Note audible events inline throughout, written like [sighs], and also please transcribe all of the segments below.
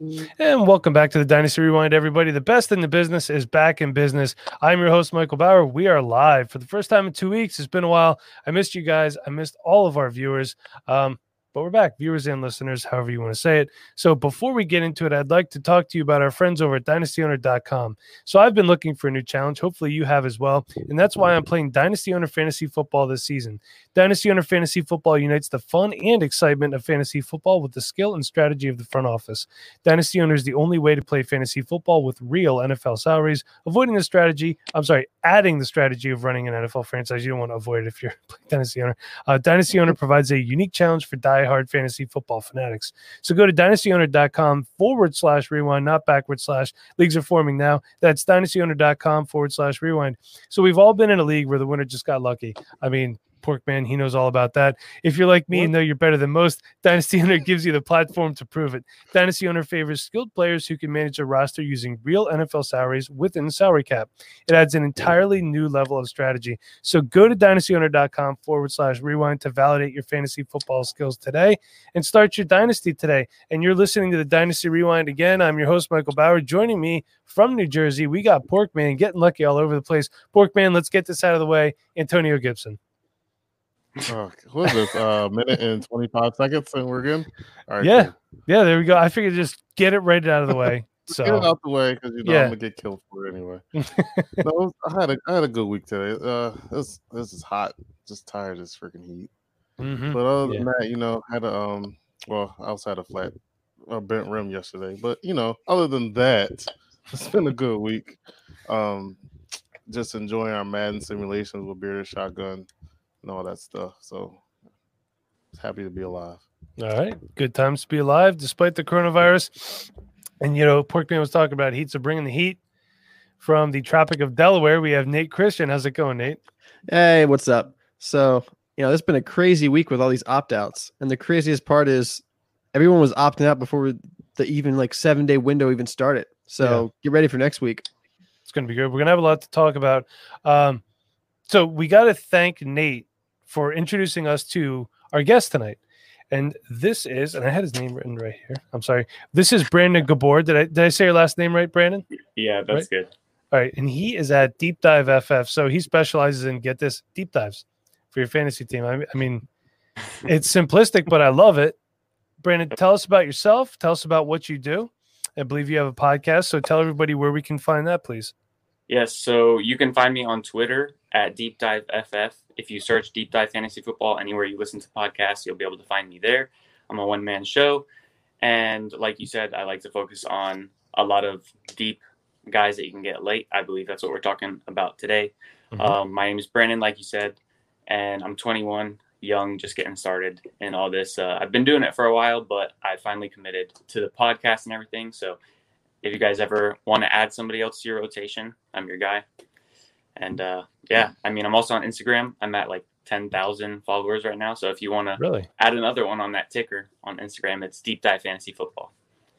And welcome back to the Dynasty Rewind, everybody. The best in the business is back in business. I'm your host, Michael Bauer. We are live for the first time in two weeks. It's been a while. I missed you guys. I missed all of our viewers. Um, but we're back, viewers and listeners, however you want to say it. So before we get into it, I'd like to talk to you about our friends over at dynastyowner.com. So I've been looking for a new challenge. Hopefully you have as well. And that's why I'm playing Dynasty Owner Fantasy Football this season. Dynasty Owner Fantasy Football unites the fun and excitement of fantasy football with the skill and strategy of the front office. Dynasty Owner is the only way to play fantasy football with real NFL salaries, avoiding the strategy, I'm sorry, adding the strategy of running an NFL franchise. You don't want to avoid it if you're [laughs] playing Dynasty Owner. Uh, Dynasty Owner provides a unique challenge for die-hard fantasy football fanatics. So go to dynastyowner.com forward slash rewind, not backward slash. Leagues are forming now. That's dynastyowner.com forward slash rewind. So we've all been in a league where the winner just got lucky. I mean, Porkman, he knows all about that. If you're like me and know you're better than most, [laughs] Dynasty Owner gives you the platform to prove it. Dynasty Owner favors skilled players who can manage a roster using real NFL salaries within the salary cap. It adds an entirely new level of strategy. So go to dynastyowner.com forward slash rewind to validate your fantasy football skills today and start your dynasty today. And you're listening to the Dynasty Rewind again. I'm your host, Michael Bauer. Joining me from New Jersey, we got Porkman getting lucky all over the place. Porkman, let's get this out of the way. Antonio Gibson. Oh, what is this? A uh, minute and 25 seconds and we're good? All right. Yeah. Cool. Yeah, there we go. I figured just get it right out of the way. [laughs] So get it out the way because you know yeah. I'm gonna get killed for it anyway. [laughs] no, I had a I had a good week today. Uh, this this is hot. Just tired of this freaking heat. Mm-hmm. But other than yeah. that, you know, had a um. Well, I also had a flat, a bent rim yesterday. But you know, other than that, [laughs] it's been a good week. Um, just enjoying our Madden simulations with bearded shotgun and all that stuff. So happy to be alive. All right. Good times to be alive despite the coronavirus. And, you know, Porkman was talking about heat. So bringing the heat from the Tropic of Delaware, we have Nate Christian. How's it going, Nate? Hey, what's up? So, you know, it's been a crazy week with all these opt outs. And the craziest part is everyone was opting out before the even like seven day window even started. So yeah. get ready for next week. It's going to be good. We're going to have a lot to talk about. Um, so we got to thank Nate for introducing us to our guest tonight. And this is, and I had his name written right here. I'm sorry. This is Brandon Ghabbour. Did I did I say your last name right, Brandon? Yeah, that's right? good. All right, and he is at Deep Dive FF, so he specializes in get this deep dives for your fantasy team. I, I mean, it's simplistic, but I love it. Brandon, tell us about yourself. Tell us about what you do. I believe you have a podcast, so tell everybody where we can find that, please. Yes, so you can find me on Twitter at Deep Dive FF. If you search Deep Dive Fantasy Football anywhere you listen to podcasts, you'll be able to find me there. I'm a one man show. And like you said, I like to focus on a lot of deep guys that you can get late. I believe that's what we're talking about today. Mm-hmm. Um, my name is Brandon, like you said, and I'm 21, young, just getting started in all this. Uh, I've been doing it for a while, but I finally committed to the podcast and everything. So if you guys ever want to add somebody else to your rotation, I'm your guy. And uh, yeah, I mean, I'm also on Instagram. I'm at like 10,000 followers right now. So if you want to really add another one on that ticker on Instagram, it's Deep Dive Fantasy Football.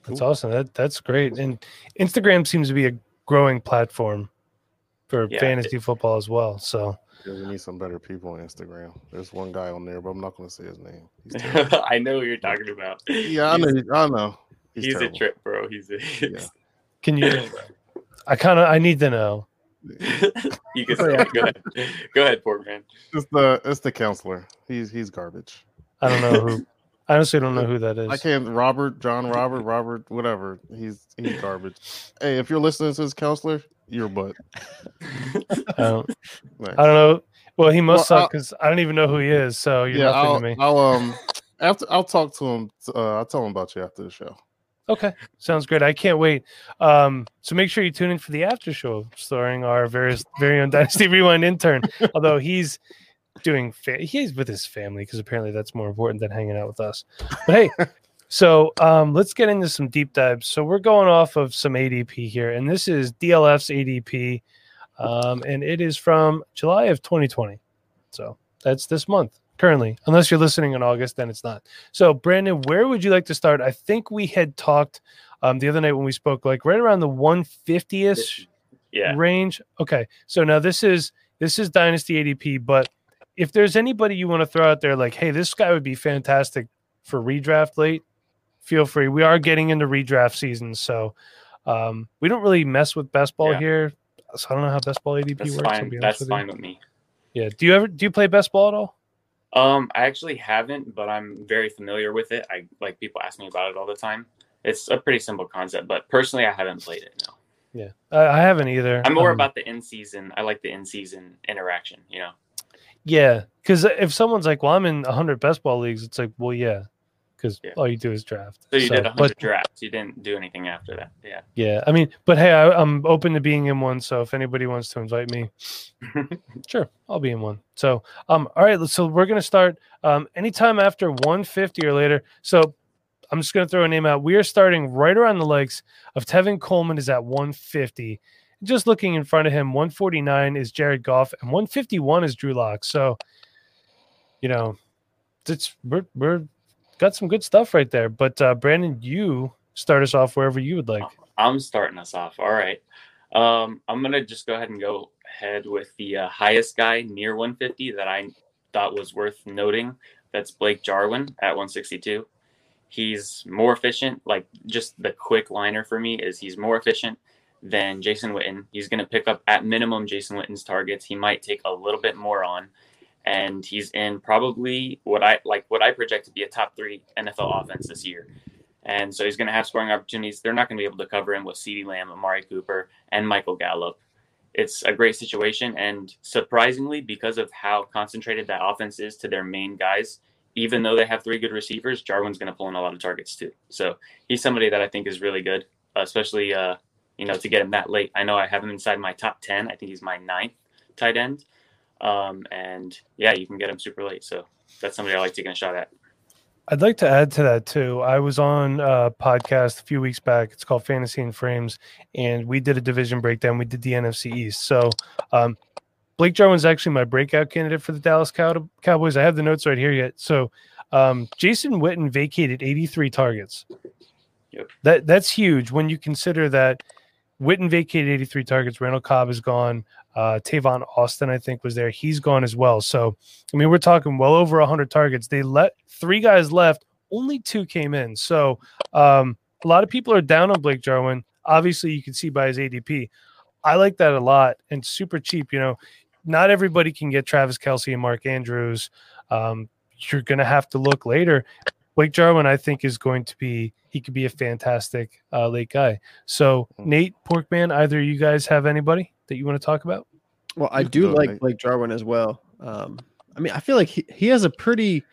That's awesome. That that's great. And Instagram seems to be a growing platform for yeah, fantasy it, football as well. So yeah, we need some better people on Instagram. There's one guy on there, but I'm not going to say his name. [laughs] I know who you're talking about. Yeah, I know. I know. He's, he's a trip, bro. He's a. [laughs] Yeah. Can you? I kind of. I need to know. you can say, [laughs] oh, go ahead. Go ahead, Porkman. It's the it's the counselor. He's he's garbage. I don't know who. I honestly don't know who that is. I can't. Robert, John, Robert, Robert, whatever. He's he's garbage. hey, if you're listening to his counselor, you're butt. I don't. I don't know. Well, he must well, suck because I don't even know who he is. So you're yeah, nothing I'll, to me. I'll um after I'll talk to him. Uh, I'll tell him about you after the show. Okay, sounds great. I can't wait. Um, so make sure you tune in for the after show starring our various very own Dynasty Rewind intern. [laughs] Although he's doing, fa- he's with his family because apparently that's more important than hanging out with us. But hey, [laughs] so um, let's get into some deep dives. So we're going off of some ADP here, and this is DLF's ADP, um, and it is from July of 2020. So that's this month currently, unless you're listening in August, then it's not. So, Brandon, where would you like to start? I think we had talked um, the other night when we spoke, like right around the 150 ish yeah. range. Okay, so now this is this is Dynasty ADP, but if there's anybody you want to throw out there, like, hey, this guy would be fantastic for redraft late, feel free. We are getting into redraft season, so um, we don't really mess with best ball yeah. here. So I don't know how best ball ADP That's works. Fine. That's fine with me. Yeah. Do you ever do you play best ball at all? Um, I actually haven't, but I'm very familiar with it. I like people ask me about it all the time. It's a pretty simple concept, but personally, I haven't played it. No. Yeah, I, I haven't either. I'm more um, about the in season. I like the in season interaction. You know. Yeah, because if someone's like, "Well, I'm in 100 best ball leagues," it's like, "Well, yeah," because yeah. all you do is draft. So you so, did 100 but, drafts. You didn't do anything after that. Yeah. Yeah, I mean, but hey, I, am open to being in one. So if anybody wants to invite me, [laughs] sure, I'll be in one. So, um, all right, so we're gonna start um anytime after 150 or later. So I'm just going to throw a name out. We are starting right around the legs of Tevin Coleman is at 150. Just looking in front of him, 149 is Jared Goff and 151 is Drew Lock. So, you know, it's we're we're got some good stuff right there. But uh, Brandon, you start us off wherever you would like. I'm starting us off. All right. Um, I'm gonna just go ahead and go ahead with the uh, highest guy near 150 that I thought was worth noting. That's Blake Jarwin at 162. He's more efficient. Like just the quick liner for me is he's more efficient than Jason Witten. He's going to pick up at minimum Jason Witten's targets. He might take a little bit more on, and he's in probably what I like what I project to be a top three NFL offense this year. And so he's going to have scoring opportunities. They're not going to be able to cover him with CeeDee Lamb, Amari Cooper, and Michael Gallup. It's a great situation. And surprisingly, because of how concentrated that offense is to their main guys, even though they have three good receivers, Jarwin's going to pull in a lot of targets too. So he's somebody that I think is really good, especially uh, you know to get him that late. I know I have him inside my top ten. I think he's my ninth tight end, um, and yeah, you can get them super late. So that's somebody I like taking a shot at. I'd like to add to that too. I was on a podcast a few weeks back. It's called Fantasy and Frames, and we did a division breakdown. We did the NFC East. So um, Blake Jarwin's actually my breakout candidate for the Dallas Cow- Cowboys. I have the notes right here yet. So um, Jason Witten vacated 83 targets. Yep. That that's huge when you consider that Witten vacated 83 targets. Randall Cobb is gone. Uh, Tavon Austin, I think, was there. He's gone as well. So, I mean, we're talking well over 100 targets. They let three guys left. Only two came in. So, um, a lot of people are down on Blake Jarwin. Obviously, you can see by his ADP. I like that a lot and super cheap. You know, not everybody can get Travis Kelce and Mark Andrews. Um, you're going to have to look later. Blake Jarwin, I think, is going to be he could be a fantastic uh, late guy. So hmm. Nate Porkman, either you guys have anybody that you want to talk about? Well, I do like Blake Jarwin as well. Um, I mean, I feel like he, he has a pretty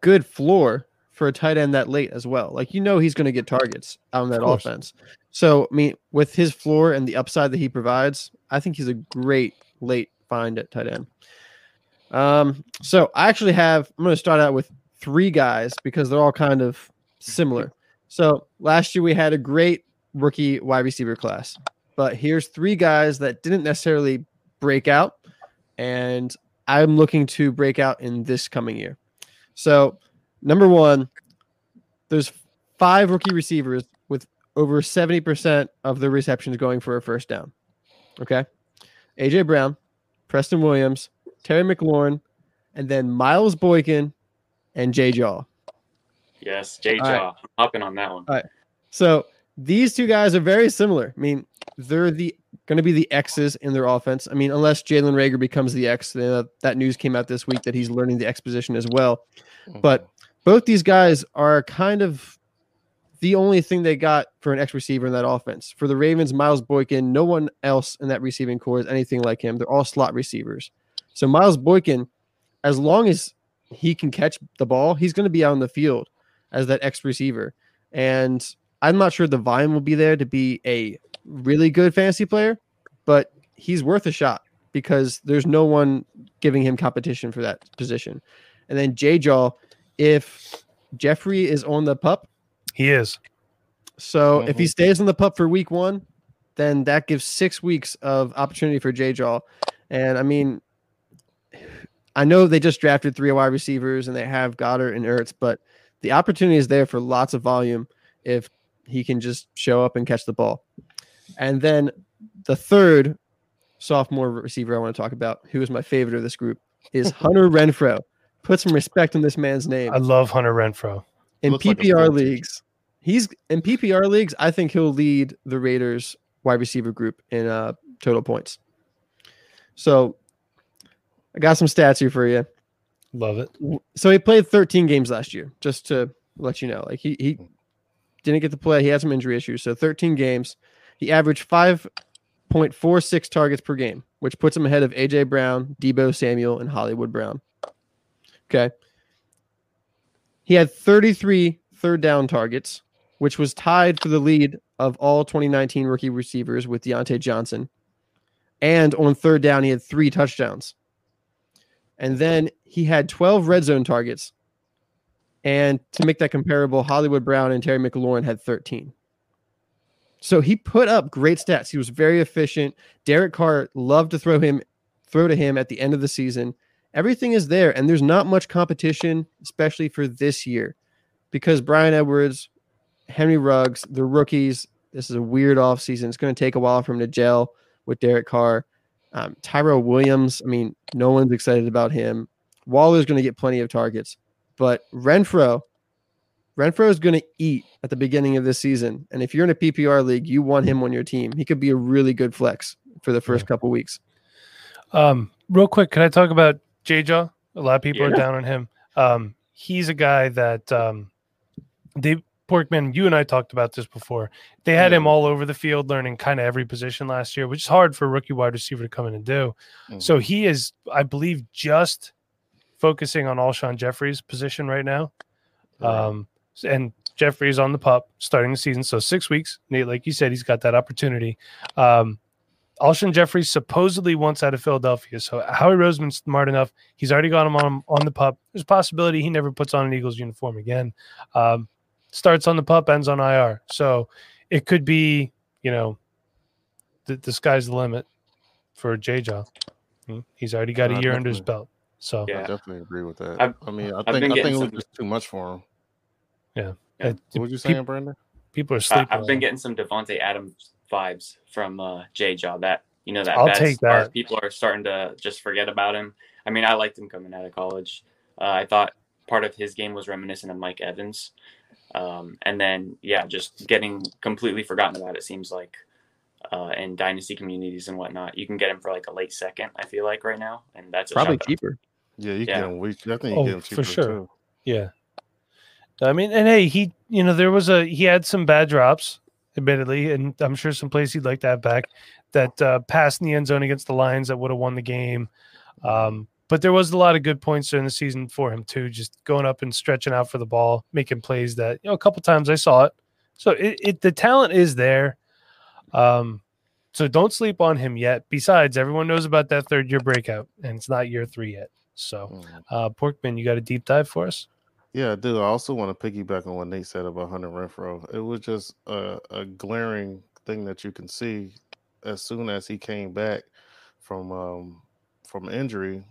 good floor for a tight end that late as well. Like you know he's going to get targets on that offense. So I mean, with his floor and the upside that he provides, I think he's a great late find at tight end. Um, so I actually have. I'm going to start out with three guys because they're all kind of similar. So last year we had a great rookie wide receiver class, but here's three guys that didn't necessarily break out, and I'm looking to break out in this coming year. So number one, there's five rookie receivers with over 70% of the receptions going for a first down. Okay. AJ Brown, Preston Williams, Terry McLaurin, and then Miles Boykin and Jay Jaw. Yes, Jay Jaw. Right. Hopping on that one. All right. So these two guys are very similar. I mean, they're the going to be the X's in their offense. I mean, unless Jalen Reagor becomes the X, uh, that news came out this week that he's learning the X position as well. Mm-hmm. But both these guys are kind of the only thing they got for an X receiver in that offense. For the Ravens, Miles Boykin, no one else in that receiving corps is anything like him. They're all slot receivers. So Miles Boykin, as long as he can catch the ball, he's going to be out on the field as that X receiver. And I'm not sure the volume will be there to be a really good fantasy player, but he's worth a shot because there's no one giving him competition for that position. And then J Jaw, if Jeffery is on the pup, he is. So mm-hmm. if he stays on the pup for week one, then that gives six weeks of opportunity for J Jaw. And I mean, I know they just drafted three wide receivers and they have Goedert and Ertz, but the opportunity is there for lots of volume if he can just show up and catch the ball. And then the third sophomore receiver I want to talk about, who is my favorite of this group, is [laughs] Hunter Renfrow. Put some respect on this man's name. I love Hunter Renfrow. In PPR like leagues, He's in PPR leagues. I think he'll lead the Raiders wide receiver group in uh, total points. So I got some stats here for you. Love it. So he played 13 games last year, just to let you know. Like he he didn't get to play. He had some injury issues. So 13 games. He averaged 5.46 targets per game, which puts him ahead of AJ Brown, Deebo Samuel, and Hollywood Brown. Okay. He had 33 third down targets, which was tied for the lead of all 2019 rookie receivers with Diontae Johnson. And on third down, he had three touchdowns. And then he had 12 red zone targets. And to make that comparable, Hollywood Brown and Terry McLaurin had 13. So he put up great stats. He was very efficient. Derek Carr loved to throw him throw to him at the end of the season. Everything is there, and there's not much competition, especially for this year, because Bryan Edwards, Henry Ruggs, the rookies. This is a weird offseason. It's going to take a while for him to gel with Derek Carr. Um, Tyrell Williams, I mean, no one's excited about him. Waller's going to get plenty of targets, but Renfrow, Renfrow is going to eat at the beginning of this season. And if you're in a PPR league, you want him on your team. He could be a really good flex for the first yeah. couple weeks. Um, real quick, can I talk about J Jaw? A lot of people yeah. are down on him. Um, he's a guy that um, they Porkman, you and I talked about this before. They had him all over the field learning kind of every position last year, which is hard for a rookie wide receiver to come in and do. Mm-hmm. So he is, I believe, just focusing on Alshon Jeffery's position right now. Um, and Jeffery's on the pup starting the season. So six weeks. Nate, like you said, he's got that opportunity. Um, Alshon Jeffery supposedly wants out of Philadelphia. So Howie Roseman's smart enough. He's already got him on on the pup. There's a possibility he never puts on an Eagles uniform again. Um, starts on the pup, ends on IR. So it could be, you know, the, the sky's the limit for J Jaw. Hmm? He's already got a year under his belt. So yeah. I definitely agree with that. I've, i mean, I think I think it was just too much for him. Yeah. yeah. what were you saying, Brandon? People are sleeping. I, have been getting some Davante Adams vibes from uh, J Jaw. That you know that I'll take that. People are starting to just forget about him. I mean, I liked him coming out of college. Uh, I thought part of his game was reminiscent of Mike Evans. Um, and then, yeah, just getting completely forgotten about. It seems like uh, in dynasty communities and whatnot, you can get him for like a late second. I feel like right now, and that's probably cheaper. Yeah, you yeah. can. We, I think you oh, get him cheaper for sure. Too. Yeah, I mean, and hey, he, you know, there was a he had some bad drops, admittedly, and I'm sure some plays he'd like to have back. That uh, pass in the end zone against the Lions that would have won the game. Um, but there was a lot of good points during the season for him too, just going up and stretching out for the ball, making plays that you know a couple times I saw it. So it, it the talent is there. Um, so don't sleep on him yet. Besides, everyone knows about that third year breakout, and it's not year three yet. So, mm. uh, Porkman, you got a deep dive for us? Yeah, I do. I also want to piggyback on what Nate said about Hunter Renfrow. It was just a, a glaring thing that you can see as soon as he came back from um, from injury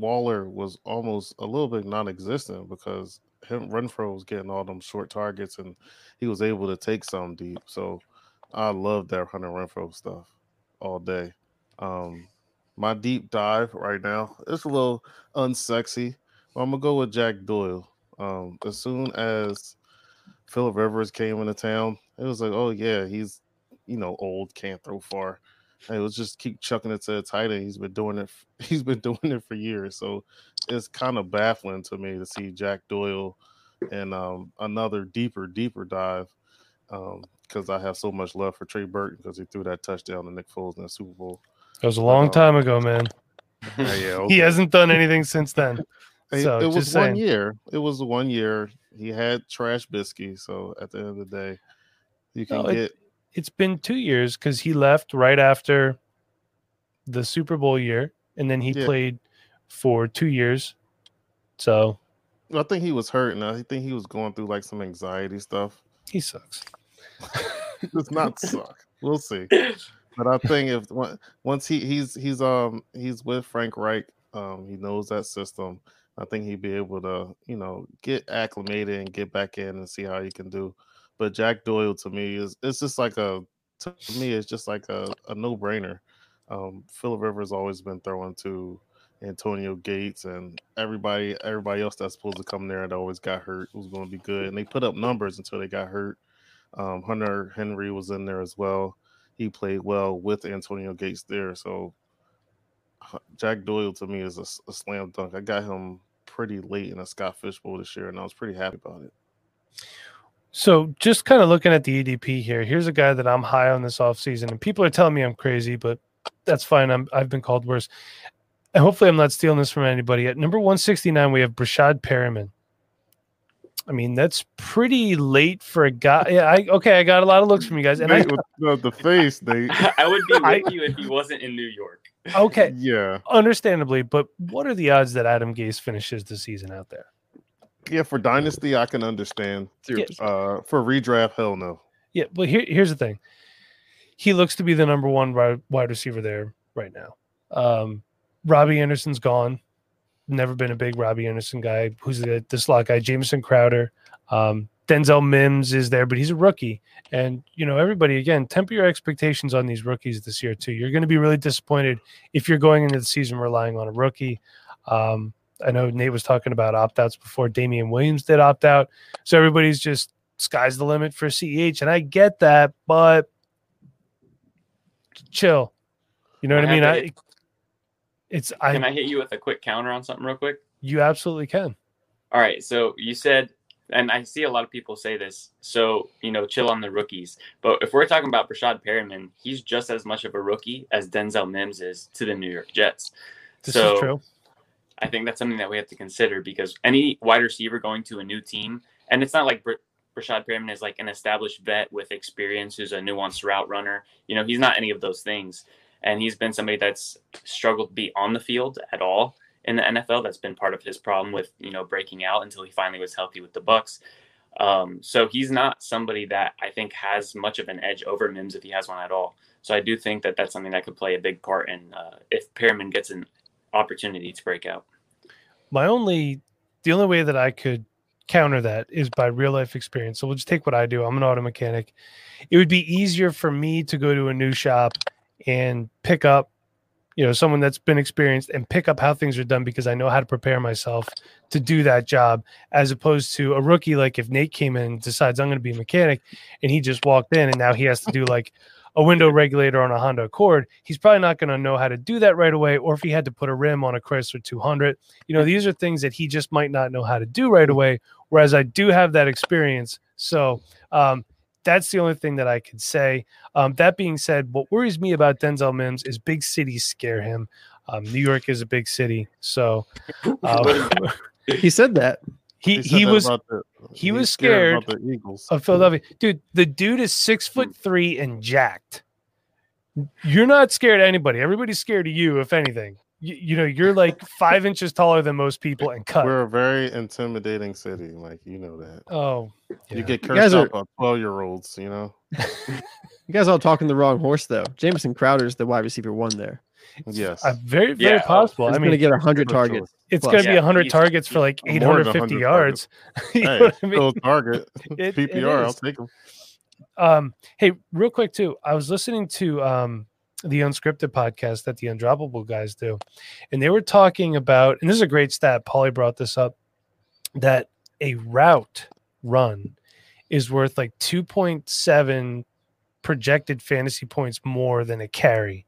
Waller was almost a little bit non-existent because him Renfrow was getting all them short targets and he was able to take some deep. So I love that Hunter Renfrow stuff all day. Um, my deep dive right now it's a little unsexy. I'm gonna go with Jack Doyle. Um, as soon as Philip Rivers came into town, it was like, oh yeah, he's you know old, can't throw far. Hey, let's just keep chucking it to the tight end. He's been doing it. [laughs] He's been doing it for years. So it's kind of baffling to me to see Jack Doyle and um, another deeper, deeper dive because um, I have so much love for Trey Burton because he threw that touchdown to Nick Foles in the Super Bowl. That was a long um, time ago, man. [laughs] yeah, [laughs] okay. he hasn't done anything since then. So, it, was saying. one year. It was one year. He had trash biscuit. So at the end of the day, you can no, get. It, it's been two years because he left right after the Super Bowl year, and then he yeah. played for two years. So, I think he was hurt, and I think he was going through like some anxiety stuff. He sucks. [laughs] does not [laughs] suck. We'll see. But I think if once he he's he's um he's with Frank Reich, um he knows that system. I think he'd be able to you know get acclimated and get back in and see how he can do. But Jack Doyle to me is it's just like a to me it's just like a, a no brainer. Um, Philip Rivers always been throwing to Antonio Gates and everybody everybody else that's supposed to come there and always got hurt was going to be good. And they put up numbers until they got hurt. Um, Hunter Henry was in there as well. He played well with Antonio Gates there. So Jack Doyle to me is a, a slam dunk. I got him pretty late in a Scott Fish Bowl this year, and I was pretty happy about it. So just kind of looking at the ADP here, here's a guy that I'm high on this offseason, and people are telling me I'm crazy, but that's fine. I'm I've been called worse. And hopefully I'm not stealing this from anybody. At number 169, we have Breshad Perriman. I mean, that's pretty late for a guy. Yeah, I okay, I got a lot of looks from you guys. And Nate, I with the, the face, Nate. [laughs] I would be with I, you if he wasn't in New York. Okay. yeah. Understandably, but what are the odds that Adam Gase finishes the season out there? Yeah, for dynasty, I can understand. Yeah. Uh, for redraft, hell no. Yeah, but here, here's the thing. He looks to be the number one wide receiver there right now. Um, Robbie Anderson's gone. Never been a big Robbie Anderson guy. Who's the, the slot guy? Jamison Crowder. Um, Denzel Mims is there, but he's a rookie. And, you know, everybody, again, temper your expectations on these rookies this year, too. You're going to be really disappointed if you're going into the season relying on a rookie. Um, I know Nate was talking about opt outs before. Damien Williams did opt out. So everybody's just sky's the limit for CEH. And I get that, but chill. You know what I, I mean? I, it's I can I hit you with a quick counter on something real quick? You absolutely can. All right. So you said and I see a lot of people say this. So, you know, chill on the rookies. But if we're talking about Breshad Perriman, he's just as much of a rookie as Denzel Mims is to the New York Jets. This so, is true. I think that's something that we have to consider because any wide receiver going to a new team, and it's not like Br- Breshad Perriman is like an established vet with experience who's a nuanced route runner. You know, he's not any of those things. And he's been somebody that's struggled to be on the field at all in the NFL. That's been part of his problem with you know breaking out until he finally was healthy with the Bucs. Um, so he's not somebody that I think has much of an edge over Mims if he has one at all. So I do think that that's something that could play a big part in uh, if Perriman gets an opportunity to break out. My only, the only way that I could counter that is by real life experience. So we'll just take what I do. I'm an auto mechanic. It would be easier for me to go to a new shop and pick up you know someone that's been experienced and pick up how things are done because I know how to prepare myself to do that job as opposed to a rookie like if Nate came in and decides I'm going to be a mechanic and he just walked in and now he has to do like a window regulator on a Honda Accord he's probably not going to know how to do that right away or if he had to put a rim on a Chrysler 200 you know these are things that he just might not know how to do right away whereas I do have that experience so um, that's the only thing that I could say. Um, that being said, what worries me about Denzel Mims is big cities scare him. Um, New York is a big city, so [laughs] uh, [laughs] he said that. He he, he was the, he was scared, scared the Eagles of Philadelphia. Dude, the dude is six foot hmm. three and jacked. You're not scared of anybody. Everybody's scared of you, if anything you, you know you're like [laughs] five inches taller than most people and cut. We're a very intimidating city, like you know that. Oh, yeah. you get cursed out by twelve year olds, you know. [laughs] [laughs] you guys all talking the wrong horse though. Jamison Crowder's the wide receiver one there. Yes, uh, very very yeah. possible. He's I mean, going to get hundred targets. It's going to be hundred targets for like eight hundred fifty yards. [laughs] hey, I mean? target [laughs] it, PPR. It I'll take him. Um, hey, real quick too. I was listening to um the unscripted podcast that the undroppable guys do and they were talking about and this is a great stat Paulie brought this up that a route run is worth like 2.7 projected fantasy points more than a carry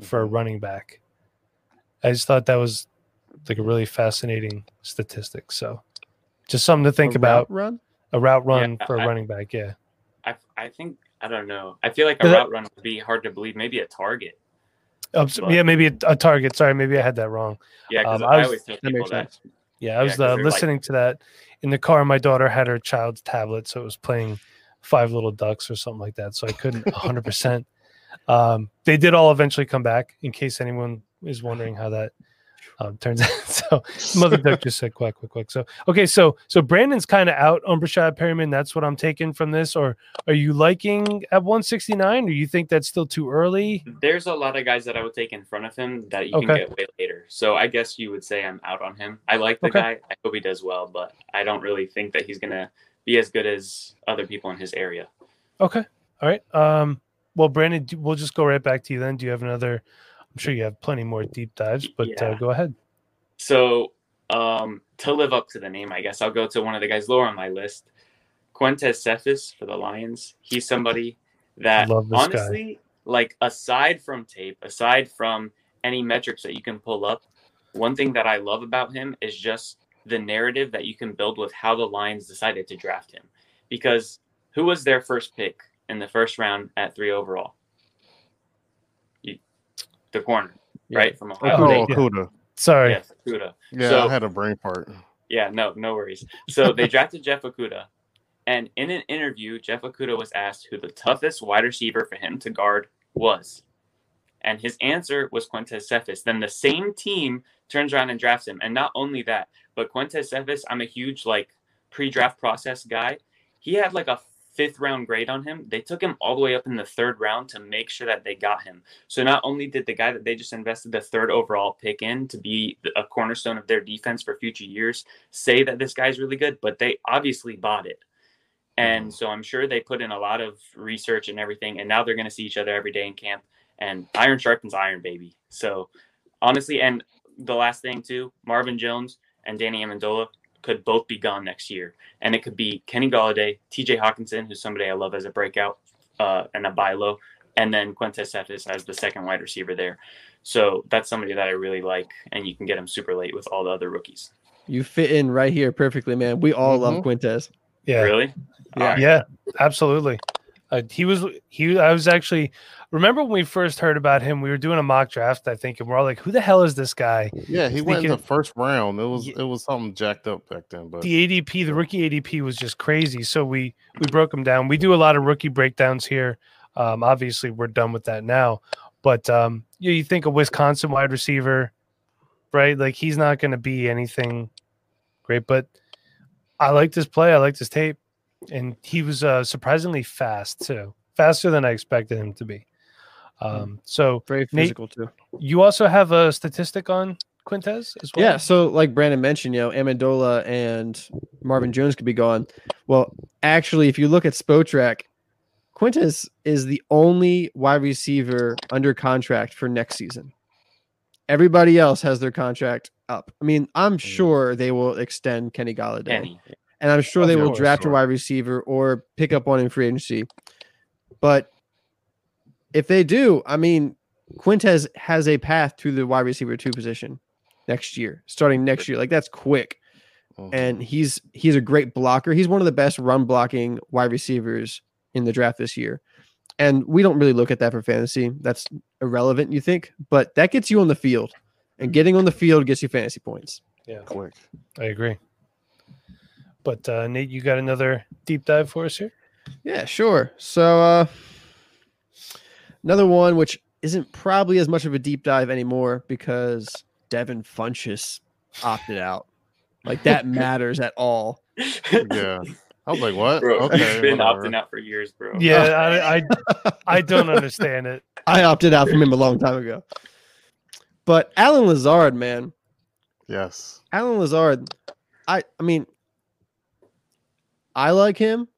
for a mm-hmm. running back i just thought that was like a really fascinating statistic so just something to think a about run a route run yeah, for a I, running back yeah I, I think I don't know. I feel like a route run would be hard to believe. Maybe a target. Oh, yeah, maybe a, a, target. Sorry, maybe I had that wrong. Yeah, um, I, I, always tell people that. Yeah, I was yeah, uh, listening like... to that in the car. My daughter had her child's tablet, so it was playing Five Little Ducks or something like that. So I couldn't 100. percent um, They did all eventually come back. In case anyone is wondering how that um, turns [laughs] out. So mother duck just said quick quick quick so okay so so brandon's kind of out on breshad perriman. That's what i'm taking from this. Or are you liking at 169 or you think that's still too early? There's a lot of guys that i would take in front of him that you okay. can get way later. So i guess you would say i'm out on him. I like the okay. guy. I hope he does well but i don't really think that he's gonna be as good as other people in his area. Okay. All right. Um well brandon we'll just go right back to you then do you have another I'm sure you have plenty more deep dives, but uh, yeah. uh, go ahead. So, um, to live up to the name, I guess I'll go to one of the guys lower on my list. Quintez Cephus for the Lions. He's somebody that honestly, guy. like aside from tape, aside from any metrics that you can pull up, one thing that I love about him is just the narrative that you can build with how the Lions decided to draft him. Because who was their first pick in the first round at three overall? You, the corner, yeah. right? From Ohio oh, State. Okudah. Sorry. Yes, Okudah. Yeah, so, I had a brain part. Yeah, no, no worries. So they drafted Jeff Okudah. And in an interview, Jeff Okudah was asked who the toughest wide receiver for him to guard was. And his answer was Quintez Cephus. Then the same team turns around and drafts him. And not only that, but Quintez Cephus, I'm a huge like pre-draft process guy. He had like a fifth round grade on him. They took him all the way up in the third round to make sure that they got him. So not only did the guy that they just invested the third overall pick in to be a cornerstone of their defense for future years say that this guy's really good, but they obviously bought it. And mm-hmm. so I'm sure they put in a lot of research and everything. And now they're going to see each other every day in camp. And iron sharpens iron, baby. So honestly, and the last thing too, Marvin Jones and Danny Amendola could both be gone next year. And it could be Kenny Golladay, TJ Hockenson, who's somebody I love as a breakout, uh, and a buy low, and then Quintez Cephus as the second wide receiver there. So that's somebody that I really like, and you can get him super late with all the other rookies. You fit in right here perfectly, man. We all mm-hmm. love Quintez. Yeah. Really? Yeah. Right. Yeah. Absolutely. Uh, he was he. I was actually remember when we first heard about him. We were doing a mock draft, I think, and we're all like, "Who the hell is this guy?" Yeah, he went in the first round. It was it was something jacked up back then. But the ADP, the rookie ADP, was just crazy. So we we broke him down. We do a lot of rookie breakdowns here. Um, obviously, we're done with that now. But um, you, you think a Wisconsin wide receiver, right? Like he's not going to be anything great, but I like this play. I like this tape, and he was uh, surprisingly fast too, faster than I expected him to be. Hmm. Um, so very physical Nate, too. You also have a statistic on Quintez as well. Yeah, so like Brandon mentioned, you know, Amendola and Marvin Jones could be gone. Well, actually, if you look at Spotrac, Quintez is the only wide receiver under contract for next season. Everybody else has their contract up. I mean, I'm mm. sure they will extend Kenny Golladay. Kenny. And I'm sure oh, they will oh, draft a wide receiver or pick up one in free agency. But if they do, I mean, Quintez has a path to the wide receiver two position next year, starting next year. Like that's quick. Oh, and he's he's a great blocker. He's one of the best run blocking wide receivers in the draft this year. And we don't really look at that for fantasy. That's irrelevant, you think, but that gets you on the field. And getting on the field gets you fantasy points. Yeah. Quick. I agree. But uh, Nate, you got another deep dive for us here? Yeah, sure. So uh another one which isn't probably as much of a deep dive anymore because Devin Funchess opted out. Like that [laughs] matters at all. Yeah. I was like, "What?" Bro, okay, been whatever. opting out for years, bro. Yeah, I, [laughs] I, I don't understand it. I opted out from him a long time ago. But Allen Lazard, man. Yes. Allen Lazard, I I mean, I like him,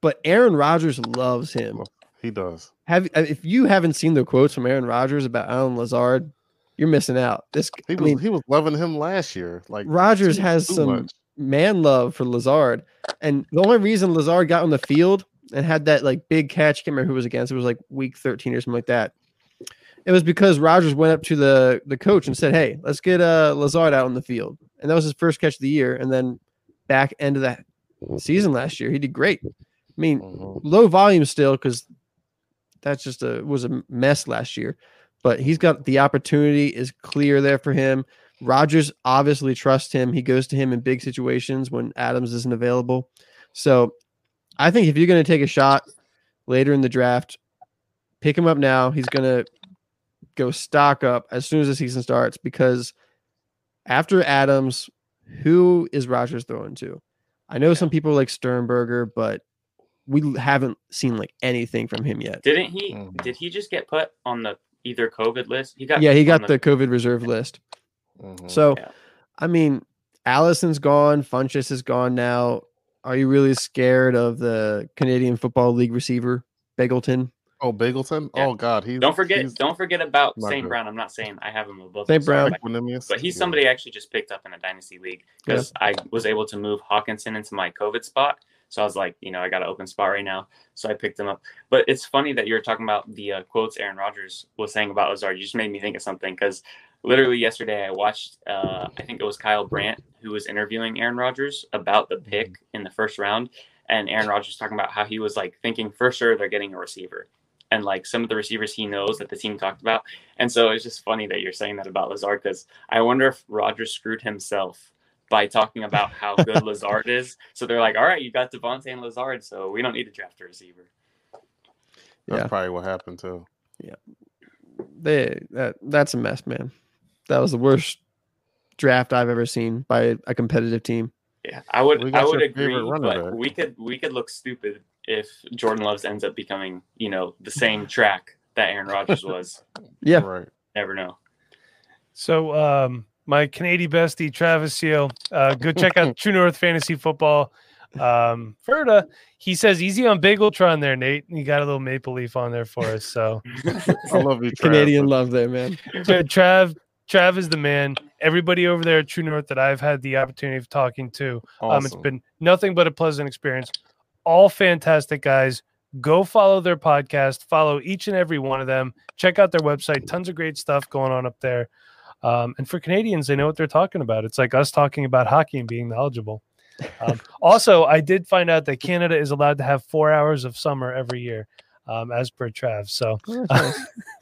but Aaron Rodgers loves him. He does. Have if you haven't seen the quotes from Aaron Rodgers about Allen Lazard, you're missing out. This he was, I mean, he was loving him last year. Like Rodgers has some much. man love for Lazard, and the only reason Lazard got on the field and had that like big catch, can't remember who was against. It was like week 13 or something like that. It was because Rodgers went up to the the coach and said, "Hey, let's get uh, Lazard out on the field," and that was his first catch of the year. And then back end of that season last year, he did great. I mean, mm-hmm. low volume still because that's just a was a mess last year. But he's got the opportunity is clear there for him. Rodgers obviously trusts him. He goes to him in big situations when Adams isn't available. So I think if you're going to take a shot later in the draft, pick him up now. He's going to go stock up as soon as the season starts because after Adams, who is Rodgers throwing to? I know some people like Sternberger, but we haven't seen like anything from him yet. Didn't he? Mm-hmm. Did he just get put on the either COVID list? He got yeah, he got the, the, COVID reserve list. Mm-hmm. So, yeah. I mean, Allison's gone, Funchess is gone now. Are you really scared of the Canadian Football League receiver Begelton? Oh, Begelton. Yeah. Oh God, he's don't forget. He's don't forget about St. Brown. I'm not saying I have him above St. Brown, but he's somebody I actually just picked up in a dynasty league because yeah. I was able to move Hockenson into my COVID spot. So I was like, you know, I got an open spot right now. So I picked him up. But it's funny that you're talking about the uh, quotes Aaron Rodgers was saying about Lazard. You just made me think of something because literally yesterday I watched, uh, I think it was Kyle Brandt who was interviewing Aaron Rodgers about the pick mm-hmm. in the first round. And Aaron Rodgers talking about how he was like thinking for sure they're getting a receiver and like some of the receivers he knows that the team talked about. And so it's just funny that you're saying that about Lazard because I wonder if Rodgers screwed himself by talking about [laughs] how good Lazard is. So they're like, all right, you got Davante and Lazard, so we don't need to draft a receiver. That's yeah. probably what happened too. Yeah. They that that's a mess, man. That was the worst draft I've ever seen by a competitive team. Yeah, I would I would agree, but we could we could look stupid if Jordan Loves ends up becoming, you know, the same track that Aaron Rodgers was. [laughs] yeah, right. Never know. So um my Canadian bestie Travis Seal. Uh, go check out [laughs] True North Fantasy Football. Um, Ferda, he says easy on Bageltron there, Nate. And You got a little maple leaf on there for us. So [laughs] I love you, Trav. Canadian love there, man. Trav, Trav is the man. Everybody over there at True North that I've had the opportunity of talking to, awesome. um, it's been nothing but a pleasant experience. All fantastic guys. Go follow their podcast. Follow each and every one of them. Check out their website. Tons of great stuff going on up there. Um, and for Canadians, they know what they're talking about. It's like us talking about hockey and being knowledgeable. Um, [laughs] also, I did find out that Canada is allowed to have four hours of summer every year, um, as per Trav. So, uh,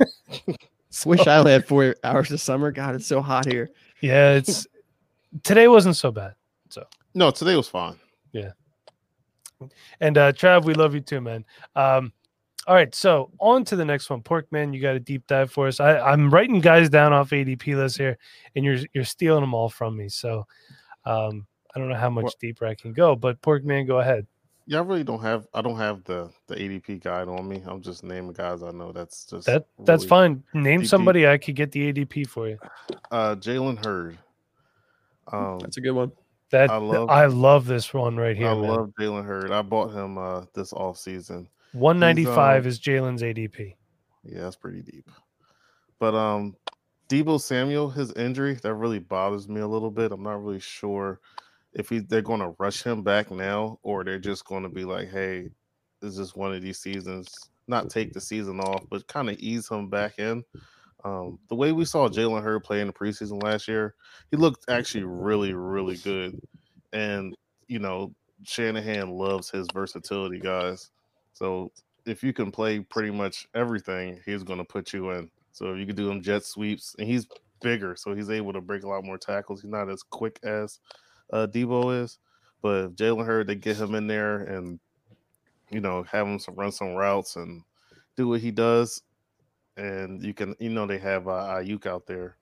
[laughs] [laughs] wish I had four hours of summer. God, it's so hot here. Yeah, it's today wasn't so bad. So no, today was fine. Yeah. And uh Trav, we love you too, man. Um, all right, so on to the next one. Porkman, you got a deep dive for us. I, I'm writing guys down off ADP list here, and you're you're stealing them all from me. So um, I don't know how much well, deeper I can go, but Porkman, go ahead. Yeah, I really don't have I don't have the the ADP guide on me. I'm just naming guys I know. That's just that that's fine. Name deep, somebody deep. I could get the ADP for you. Uh, Jalen Hurd. Um, that's a good one. That I love, I love this one right here. I man. love Jalen Hurd. I bought him uh, this off season. 195 um, is Jalen's ADP. Yeah, that's pretty deep. But um Deebo Samuel, his injury, that really bothers me a little bit. I'm not really sure if he, they're going to rush him back now or they're just going to be like, hey, this is one of these seasons, not take the season off, but kind of ease him back in. Um, the way we saw Jalen Hurd play in the preseason last year, he looked actually really, really good. And, you know, Shanahan loves his versatility, guys. So if you can play pretty much everything, he's going to put you in. So if you can do them jet sweeps, and he's bigger, so he's able to break a lot more tackles. He's not as quick as uh, Deebo is, but if Jalen Hurd, they get him in there and you know have him some run some routes and do what he does, and you can you know they have uh, Aiyuk out there,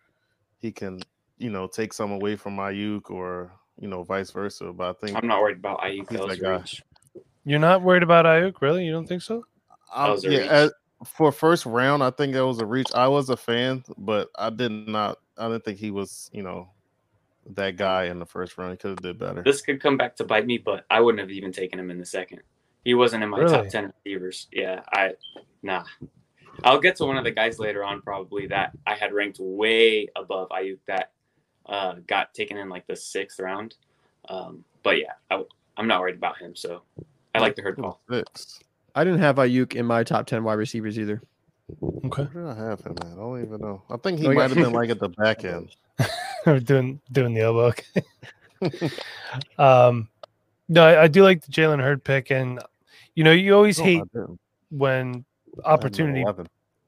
he can you know take some away from Aiyuk or you know vice versa. But I think I'm not worried about Aiyuk. He's that guy. Reach. You're not worried about Aiyuk, really? You don't think so? Um, yeah, as, for first round, I think that was a reach. I was a fan, but I did not. I didn't think he was, you know, that guy in the first round. He could have did better. This could come back to bite me, but I wouldn't have even taken him in the second. He wasn't in my really? top ten receivers. Yeah, I nah. I'll get to one of the guys later on, probably that I had ranked way above Aiyuk that uh, got taken in like the sixth round. Um, but yeah, I, I'm not worried about him. So I like the Hurd call. Six. I didn't have Aiyuk in my top ten wide receivers either. Okay. Where did I have him at? I don't even know. I think he oh, might have been like at the back [laughs] end. doing doing the elbow. [laughs] um, no, I, I, do like the Jalen Hurd pick, and you know you always hate when opportunity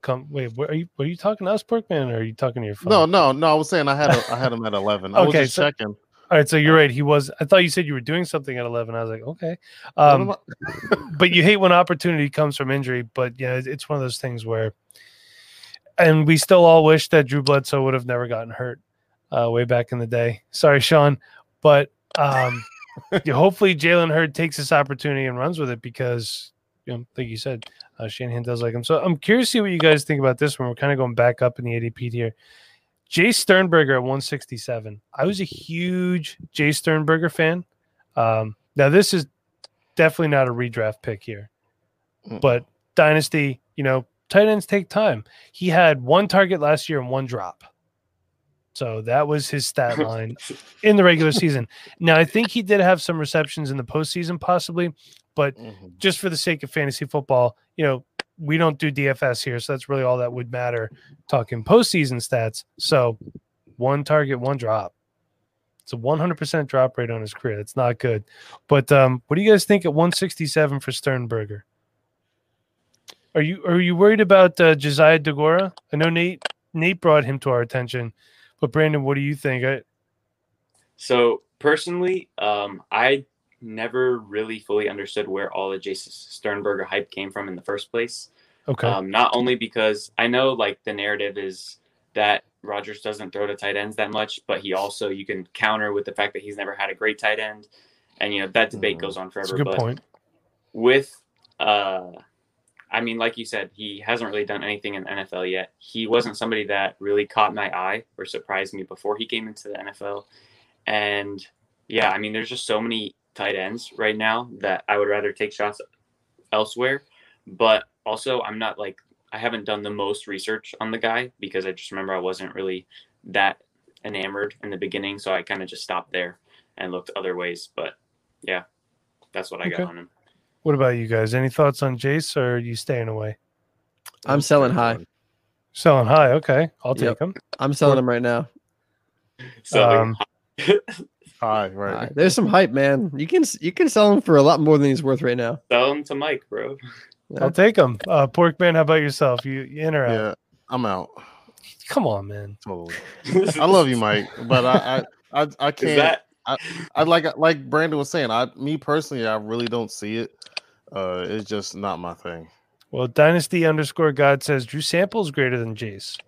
come. Wait, are you are you talking to us, Porkman, or are you talking to your phone? No, no, no. I was saying I had a, I had him at eleven. I okay, was just so, checking. All right, so you're right. He was. I thought you said you were doing something at 11. I was like, okay. Um, [laughs] but you hate when opportunity comes from injury. But yeah, it's one of those things where, and we still all wish that Drew Bledsoe would have never gotten hurt uh, way back in the day. Sorry, Sean, but um, [laughs] hopefully Jalen Hurd takes this opportunity and runs with it because, you know, like you said, uh, Shanahan does like him. So I'm curious to see what you guys think about this one. We're kind of going back up in the ADP here. Jay Sternberger at 167. I was a huge Jay Sternberger fan. Um, now this is definitely not a redraft pick here, mm. but dynasty, you know, tight ends take time. He had one target last year and one drop. So that was his stat [laughs] line in the regular season. Now I think he did have some receptions in the postseason, possibly, but mm-hmm. just for the sake of fantasy football, you know, we don't do DFS here, so that's really all that would matter. Talking postseason stats, so one target, one drop. It's a 100% drop rate on his career. That's not good. But um, what do you guys think at 167 for Sternberger? Are you are you worried about uh, Josiah Deguara? I know Nate Nate brought him to our attention, but Brandon, what do you think? I... So personally, um, I never really fully understood where all the Jason Sternberger hype came from in the first place. Okay. Um, not only because I know like the narrative is that Rodgers doesn't throw to tight ends that much, but he also you can counter with the fact that he's never had a great tight end, and you know that debate mm, goes on forever. good but point. With, uh, I mean, like you said, he hasn't really done anything in the NFL yet. He wasn't somebody that really caught my eye or surprised me before he came into the NFL, and yeah, I mean, there's just so many tight ends right now that I would rather take shots elsewhere. But also, I'm not like I haven't done the most research on the guy because I just remember I wasn't really that enamored in the beginning, so I kind of just stopped there and looked other ways. But yeah, that's what I okay. got on him. What about you guys? Any thoughts on Jace, or are you staying away? I'm selling high. Selling high. Okay, I'll take yep. him. I'm selling what? him right now. Selling um, high, right? High. There's some hype, man. You can you can sell him for a lot more than he's worth right now. Sell him to Mike, bro. Yeah. I'll take them. Uh, Porkman, how about yourself? You, you in or out? Yeah, I'm out. Come on, man. Totally. I love you, Mike, but I I I, I can't. That... I, I like like Brandon was saying. I me personally, I really don't see it. Uh, it's just not my thing. Well, Dynasty underscore God says Drew Sample is greater than Jace.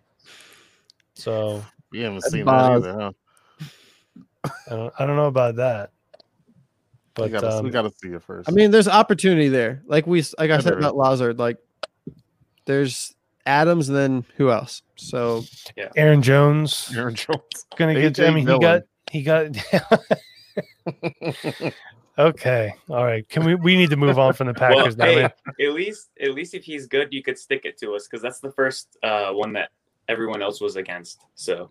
So we haven't seen that either, huh? I don't, I don't know about that. But we gotta, um, we gotta see it first. I mean, there's opportunity there. Like we, like I said about Lazard, like there's Adams, and then who else? So yeah, Aaron Jones. Aaron Jones gonna get. I mean, he got he got. [laughs] [laughs] okay, all right. Can we? We need to move on from the [laughs] Packers well, now. Hey, at least, at least if he's good, you could stick it to us because that's the first uh, one that everyone else was against. So.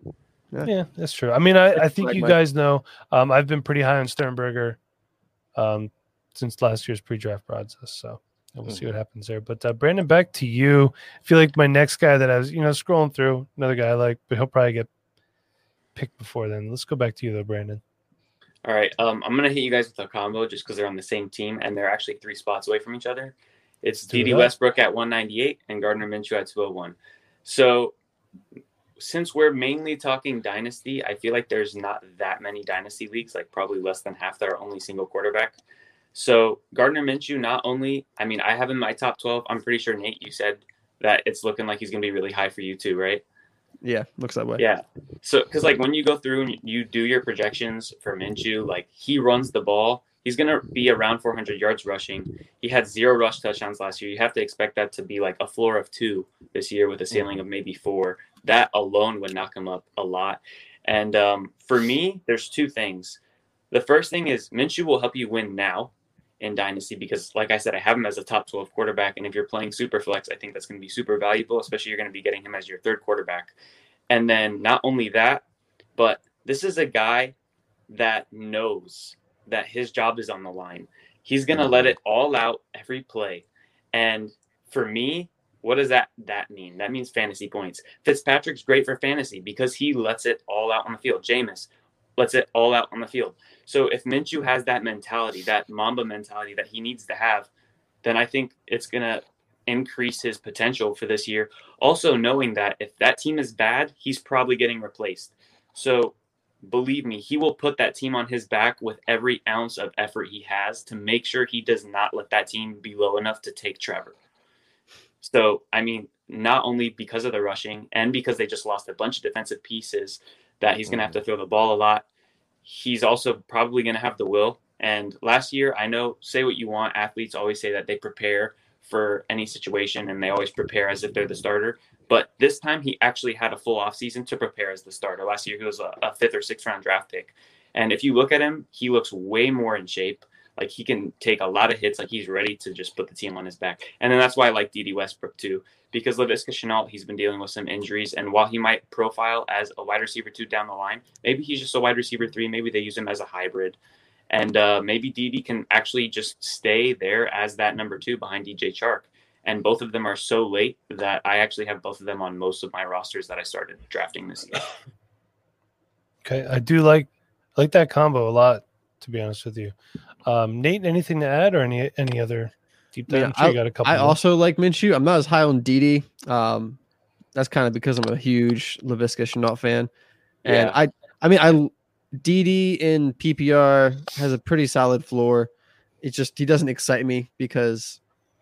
Yeah. yeah, that's true. I mean, I, I think like you my... guys know um, I've been pretty high on Sternberger um, since last year's pre-draft process. So we'll mm-hmm. see what happens there. But uh, Brandon, back to you. I feel like my next guy that I was, you know, scrolling through another guy I like, but he'll probably get picked before then. Let's go back to you though, Brandon. All right, um, I'm gonna hit you guys with a combo just because they're on the same team and they're actually three spots away from each other. It's Dede Westbrook at 198 and Gardner Minshew at 201. So since we're mainly talking dynasty, I feel like there's not that many dynasty leagues, like probably less than half that are only single quarterback. So Gardner Minshew, not only, I mean, I have in my top 12. I'm pretty sure Nate, you said that it's looking like he's going to be really high for you too, right? Yeah, looks that way. Yeah. So, because like when you go through and you do your projections for Minshew, like he runs the ball He's going to be around 400 yards rushing. He had zero rush touchdowns last year. You have to expect that to be like a floor of two this year with a ceiling of maybe four. That alone would knock him up a lot. And um, for me, there's two things. The first thing is Minshew will help you win now in Dynasty because, like I said, I have him as a top 12 quarterback. And if you're playing super flex, I think that's going to be super valuable, especially you're going to be getting him as your third quarterback. And then not only that, but this is a guy that knows that his job is on the line. He's going to let it all out every play. And for me, what does that that mean? That means fantasy points. Fitzpatrick's great for fantasy because he lets it all out on the field. Jameis lets it all out on the field. So if Minshew has that mentality, that Mamba mentality that he needs to have, then I think it's going to increase his potential for this year. Also knowing that if that team is bad, he's probably getting replaced. So believe me, he will put that team on his back with every ounce of effort he has to make sure he does not let that team be low enough to take Trevor. So, I mean, not only because of the rushing and because they just lost a bunch of defensive pieces that he's going to have mm-hmm. to throw the ball a lot, he's also probably going to have the will. And last year, I know, say what you want, athletes always say that they prepare for any situation and they always prepare as if they're the starter. But this time he actually had a full offseason to prepare as the starter. Last year he was a, a, fifth or sixth round draft pick. And if you look at him, he looks way more in shape. Like he can take a lot of hits. Like he's ready to just put the team on his back. And then that's why I like Dede Westbrook too, because Laviska Shenault, he's been dealing with some injuries. And while he might profile as a wide receiver two down the line, maybe he's just a wide receiver three. Maybe they use him as a hybrid. And uh, maybe Dede can actually just stay there as that number two behind DJ Chark. And both of them are so late that I actually have both of them on most of my rosters that I started drafting this year. [coughs] Okay, I do like like that combo a lot. To be honest with you, um, Nate, anything to add or any any other deep dive? Yeah, sure I, got a couple. I more. also like Minshew. I'm not as high on Dede. Um, that's kind of because I'm a huge Laviska Shenault fan, and yeah. I I mean I Dede in PPR has a pretty solid floor. It just he doesn't excite me because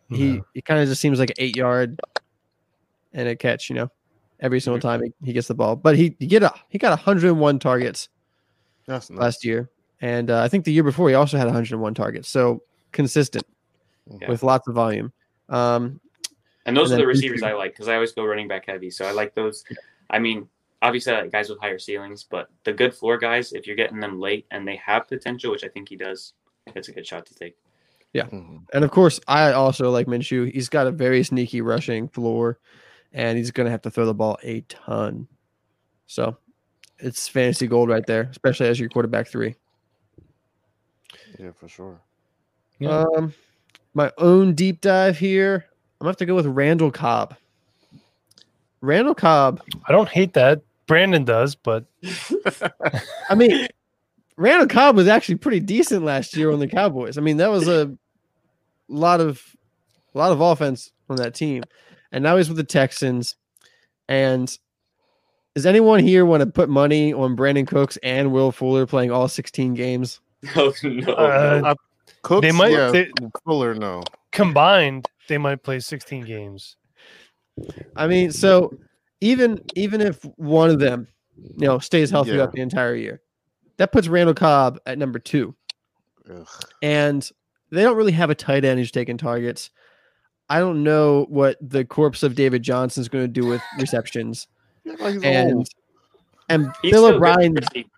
he no. he kind of just seems like an eight yard and a catch, you know, every single mm-hmm. time he, he gets the ball. But he, he get a he got 101 targets That's nice. last year, and uh, I think the year before he also had 101 targets. So consistent yeah. with lots of volume. Um, and those and are the receivers I like because I always go running back heavy. So I like those. I mean, obviously I like guys with higher ceilings, but the good floor guys, if you're getting them late and they have potential, which I think he does, it's a good shot to take. Yeah. Mm-hmm. And of course, I also like Minshew. He's got a very sneaky rushing floor, and he's going to have to throw the ball a ton. So it's fantasy gold right there, especially as your quarterback three. Yeah, for sure. Yeah. Um, my own deep dive here. I'm gonna have to go with Randall Cobb. Randall Cobb. I don't hate that. Brandon does, but [laughs] I mean, Randall Cobb was actually pretty decent last year on the Cowboys. I mean, that was a lot of a lot of offense on that team, and now he's with the Texans. And does anyone here want to put money on Brandin Cooks and Will Fuller playing all 16 games? [laughs] Oh, no, uh, no. Cooks, they might. Yeah, they, Fuller, no. Combined, they might play 16 games. I mean, so even even if one of them, you know, stays healthy yeah. the entire year, that puts Randall Cobb at number two. Ugh. And they don't really have a tight end who's taking targets. I don't know what the corpse of David Johnson is going to do with [laughs] receptions. and old. and He's Bill O'Brien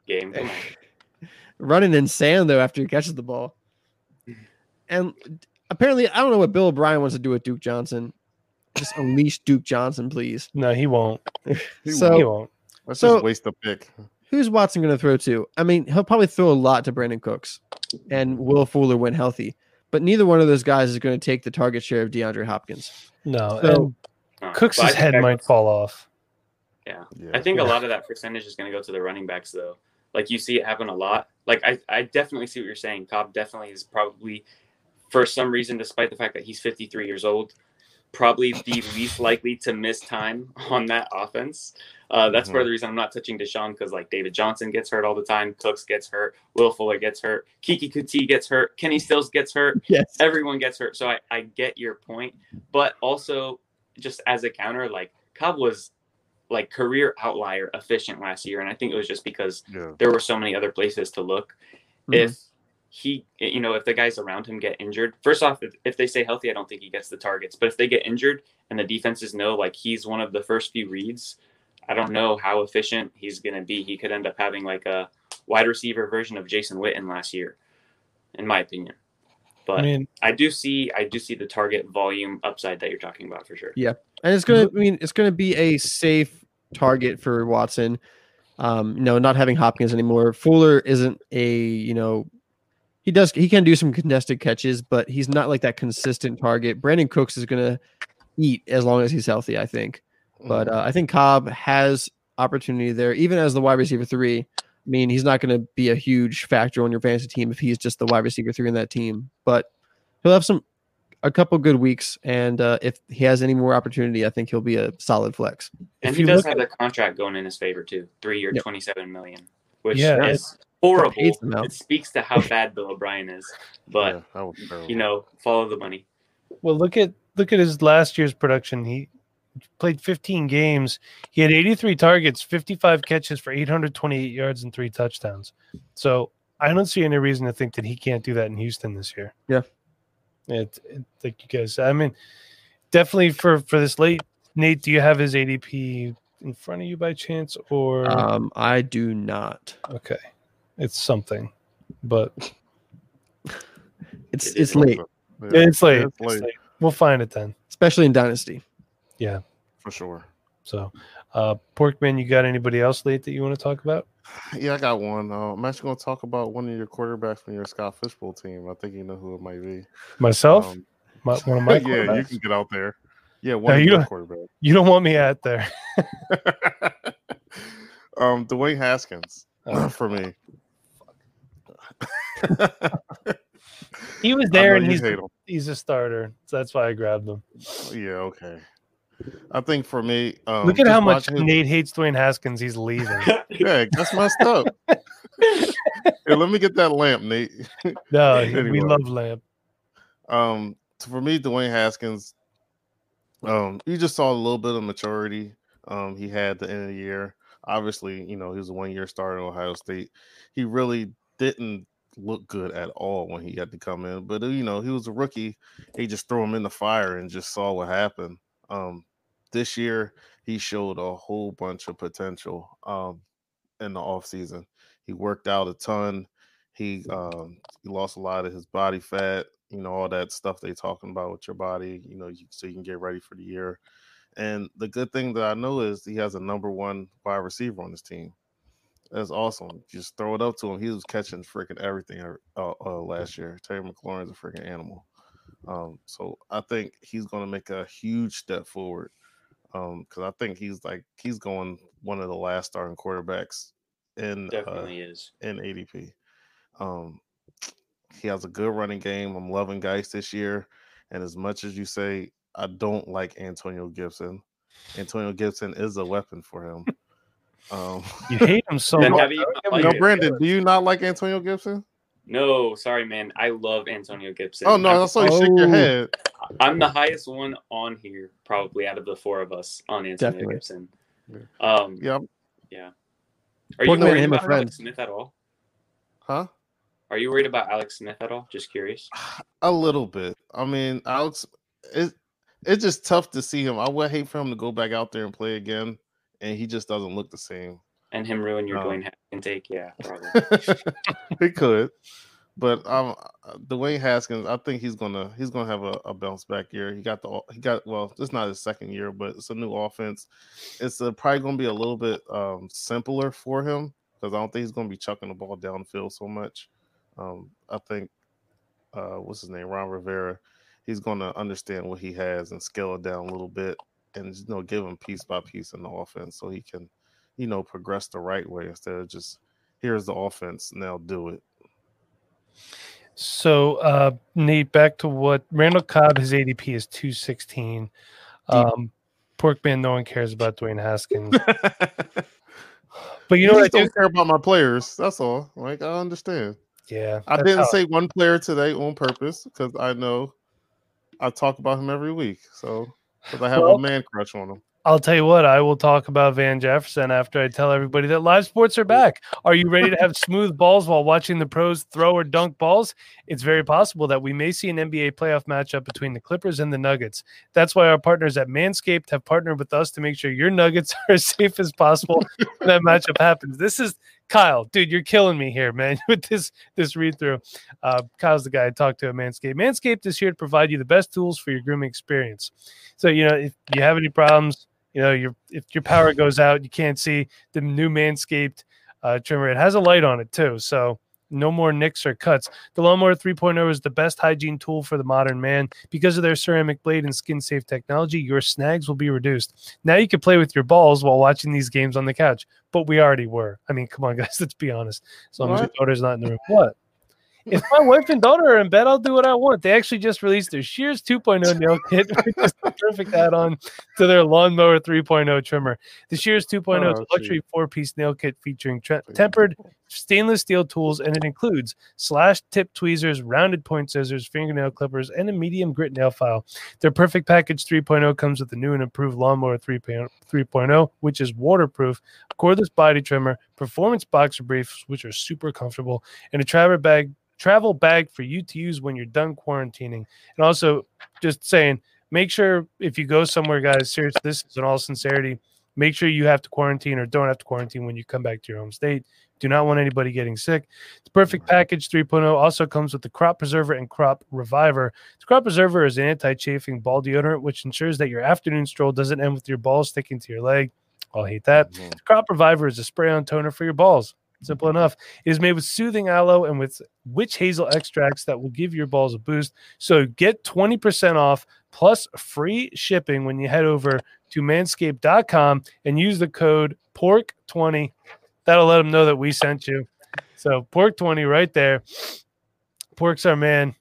game. Running in sand though after he catches the ball. And apparently, I don't know what Bill O'Brien wants to do with Duke Johnson. Just unleash Duke Johnson, please. No, he won't. he [laughs] so he won't. Let's so, just waste the pick. Who's Watson going to throw to? I mean, he'll probably throw a lot to Brandin Cooks, and Will Fuller when healthy. But neither one of those guys is going to take the target share of DeAndre Hopkins. No, so uh, Cooks' head might fall off. Yeah. yeah. I think yeah. a lot of that percentage is going to go to the running backs, though. Like you see it happen a lot. Like I, I definitely see what you're saying. Cobb definitely is probably, for some reason, despite the fact that he's 53 years old, probably the least likely to miss time [laughs] on that offense. Uh, that's mm-hmm. part of the reason I'm not touching Deshaun because like David Johnson gets hurt all the time, Cooks gets hurt, Will Fuller gets hurt, Keke Coutee gets hurt, Kenny Stills gets hurt. [laughs] Yes, everyone gets hurt. So I, I get your point, but also just as a counter, like Cobb was like career outlier efficient last year, and I think it was just because yeah. there were so many other places to look. Mm-hmm. If he, you know, if the guys around him get injured, first off, if, if they stay healthy, I don't think he gets the targets. But if they get injured and the defenses know like he's one of the first few reads, I don't know how efficient he's going to be. He could end up having like a wide receiver version of Jason Witten last year, in my opinion. But I, mean, I do see, I do see the target volume upside that you're talking about for sure. Yeah, and it's gonna, I mean, it's gonna be a safe target for Watson. Um, you know, not having Hopkins anymore. Fuller isn't a, you know, he does he can do some contested catches, but he's not like that consistent target. Brandin Cooks is gonna eat as long as he's healthy, I think. But mm-hmm. uh, I think Cobb has opportunity there, even as the wide receiver three. I mean, he's not going to be a huge factor on your fantasy team if he's just the wide receiver three in that team, but he'll have some a couple good weeks, and uh, if he has any more opportunity, I think he'll be a solid flex. And if he does have the contract going in his favor too, three year, yep. twenty seven million, which yeah, is horrible. It speaks to how bad Bill O'Brien is. But yeah, you know, follow the money. Well, look at look at his last year's production. He played 15 games. He had 83 targets, 55 catches for 828 yards and three touchdowns. So I don't see any reason to think that he can't do that in Houston this year. Yeah. It, it like you guys, I mean, definitely for for this late. Nate, do you have his ADP in front of you by chance, or um, I do not. Okay, it's something, but It's it's, it's late. Yeah. It's, late. it's late. It's late. We'll find it then, especially in Dynasty. Yeah, for sure. So, uh, Porkman, you got anybody else late that you want to talk about? Yeah, I got one. Uh, I'm actually going to talk about one of your quarterbacks from your Scott Fish Bowl team. I think you know who it might be. Myself? Um, my, one of [laughs] my yeah, you can get out there. Yeah, one no, you don't, You don't want me out there. [laughs] um, Dwayne Haskins oh. [clears throat] for me. he was [laughs] there and he's he's a starter. So that's why I grabbed him. Yeah, okay. I think for me, um, look at how much his... Nate hates Dwayne Haskins. He's leaving. [laughs] yeah, that's messed up. [laughs] Here, let me get that lamp, Nate. [laughs] no, anyway. we love lamp. Um, for me, Dwayne Haskins, um, you just saw a little bit of maturity. Um, he had the end of the year. Obviously, you know, he was a one year starter in Ohio State. He really didn't look good at all when he had to come in. But you know, he was a rookie. He just threw him in the fire and just saw what happened. Um, this year he showed a whole bunch of potential um, in the off season. He worked out a ton. He um, he lost a lot of his body fat. You know all that stuff they talking about with your body. You know, you, so you can get ready for the year. And the good thing that I know is he has a number one wide receiver on his team. That's awesome. Just throw it up to him. He was catching freaking everything uh, uh, last year. Terry McLaurin's a freaking animal. Um, so I think he's going to make a huge step forward um because I think he's like he's going one of the last starting quarterbacks in definitely uh, is in ADP. Um, he has a good running game. I'm loving Guice this year, and as much as you say I don't like Antonio Gibson, Antonio Gibson is a weapon for him. Um, you hate him so [laughs] much. no, [laughs] Brandon, do you not like Antonio Gibson? No, sorry, man. I love Antonio Gibson. Oh no, I saw you oh. shake your oh. head. I'm the highest one on here, probably out of the four of us on Antonio Definitely. Gibson. Um, yeah, yeah. Are you worried about Alex Smith at all? Huh? Are you worried about Alex Smith at all? Just curious. [sighs] A little bit. I mean, Alex, it, it's just tough to see him. I would hate for him to go back out there and play again, and he just doesn't look the same and him ruin your um, Dwayne intake. Yeah, probably. [laughs] he could, but um, Dwayne Haskins, I think he's gonna he's gonna have a, a, bounce back year. He got the he got well, it's not his second year, but it's a new offense. It's a, probably gonna be a little bit um simpler for him because I don't think he's gonna be chucking the ball downfield so much. Um, I think uh, what's his name, Ron Rivera, he's gonna understand what he has and scale it down a little bit and you know give him piece by piece in the offense so he can you know, progress the right way instead of just here's the offense, now do it. So, uh, Nate, back to what Randall Cobb, his ADP is 216. Um, Porkman, no one cares about Dwayne Haskins. [laughs] but you know what? I don't do? care about my players. That's all. Like, I understand. Yeah. I didn't say one player today on purpose because I know I talk about him every week. So, because I have well, a man crush on him. I'll tell you what, I will talk about Van Jefferson after I tell everybody that live sports are back. Are you ready to have smooth balls while watching the pros throw or dunk balls? It's very possible that we may see an NBA playoff matchup between the Clippers and the Nuggets. That's why our partners at Manscaped have partnered with us to make sure your Nuggets [laughs] are as safe as possible when that matchup happens. This is Kyle, dude, you're killing me here, man, [laughs] with this this read through. Uh, Kyle's the guy I talked to at Manscaped. Manscaped is here to provide you the best tools for your grooming experience. So, you know, if you have any problems, you know, your if your power goes out, you can't see the new Manscaped uh, trimmer. It has a light on it too, so no more nicks or cuts. The Lawnmower 3.0 is the best hygiene tool for the modern man. Because of their ceramic blade and skin safe technology, your snags will be reduced. Now you can play with your balls while watching these games on the couch, but we already were. I mean, come on, [laughs] guys, let's be honest. As long what? as your daughter's not in the room. What? if my wife and daughter are in bed, I'll do what I want. They actually just released their Shears 2.0 nail kit, [laughs] which is the perfect add-on to their lawnmower 3.0 trimmer. The Shears 2.0 oh, is a luxury four-piece nail kit featuring tre- tempered stainless steel tools, and it includes slash tip tweezers, rounded point scissors, fingernail clippers, and a medium grit nail file. Their perfect package 3.0 comes with the new and improved lawnmower 3.0, which is waterproof, cordless body trimmer, performance boxer briefs, which are super comfortable, and a travel bag travel bag for you to use when you're done quarantining. And also, just saying, make sure if you go somewhere, guys, seriously, this is in all sincerity, make sure you have to quarantine or don't have to quarantine when you come back to your home state Do not want anybody getting sick. The perfect package 3.0 also comes with the crop preserver and crop reviver. The crop preserver is an anti-chafing ball deodorant, which ensures that your afternoon stroll doesn't end with your balls sticking to your leg. I'll hate that. Mm-hmm. The crop reviver is a spray-on toner for your balls. Simple enough. It is made with soothing aloe and with witch hazel extracts that will give your balls a boost. So get 20% off plus free shipping when you head over to manscaped.com and use the code PORK20. That'll let them know that we sent you. So PORK20 right there. Pork's our man,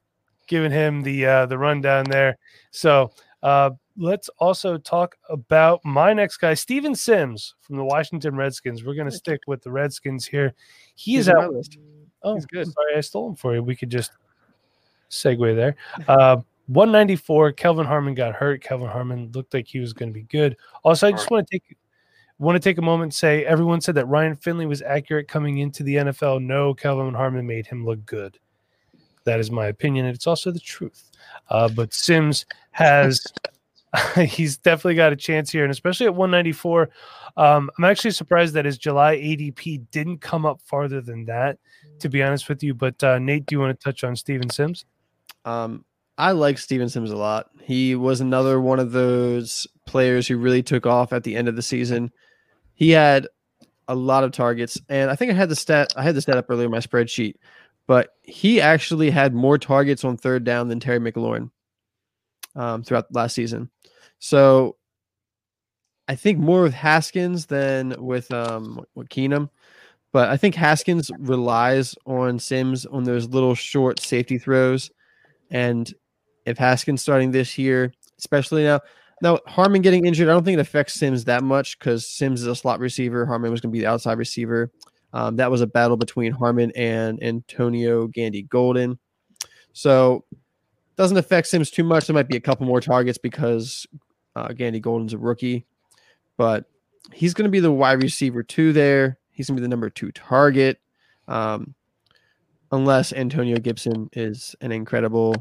giving him the uh, the rundown there. So uh, let's also talk about my next guy, Steven Sims from the Washington Redskins. We're going to stick with the Redskins here. He is out. Oh, He's good. Sorry, I stole him for you. We could just segue there. Uh, 194. Kelvin Harmon got hurt. Kelvin Harmon looked like he was going to be good. Also, I just want to take want to take a moment and say everyone said that Ryan Finley was accurate coming into the NFL. No, Kelvin Harmon made him look good. That is my opinion, and it's also the truth. Uh, but Sims has [laughs] he's definitely got a chance here, and especially at 194. Um, I'm actually surprised that his July ADP didn't come up farther than that, to be honest with you. But uh, Nate, do you want to touch on Steven Sims? Um, I like Steven Sims a lot. He was another one of those players who really took off at the end of the season. He had a lot of targets, and I think I had the stat. I had the stat up earlier in my spreadsheet, but he actually had more targets on third down than Terry McLaurin um, throughout last season. So I think more with Haskins than with um with Keenum. But I think Haskins relies on Sims on those little short safety throws. And if Haskins starting this year, especially now, now Harmon getting injured, I don't think it affects Sims that much because Sims is a slot receiver. Harmon was going to be the outside receiver. Um, that was a battle between Harmon and Antonio Gandy Golden. So doesn't affect Sims too much. There might be a couple more targets because uh, Gandy Golden's a rookie, but he's going to be the wide receiver two there. He's going to be the number two target, um, unless Antonio Gibson is an incredible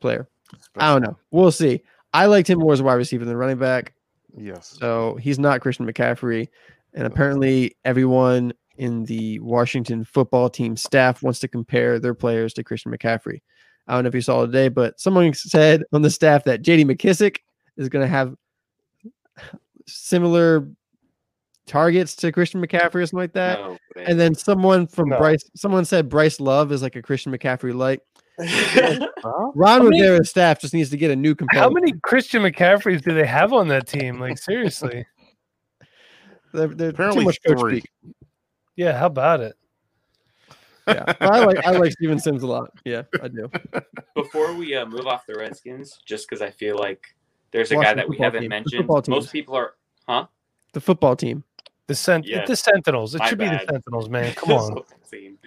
player. I don't know. We'll see. I liked him more as a wide receiver than running back. Yes. So he's not Christian McCaffrey. And apparently, everyone in the Washington football team staff wants to compare their players to Christian McCaffrey. I don't know if you saw it today, but someone [laughs] said on the staff that JD McKissic is going to have similar targets to Christian McCaffrey or something like that. No, and then someone from no. Bryce, someone said Bryce Love is like a Christian McCaffrey light. [laughs] Ron Rivera's staff just needs to get a new competitor. How many Christian McCaffreys do they have on that team? Like seriously, [laughs] they're, they're too much coach speak. Yeah, how about it? [laughs] yeah, I like I like Steven Sims a lot. Yeah, I do. Before we uh, move off the Redskins, just because I feel like there's a guy that we haven't team. mentioned. Most people are, huh? The football team. The cent- yeah. the Sentinels. It My should bad. be the Sentinels, man. Come on. Dude,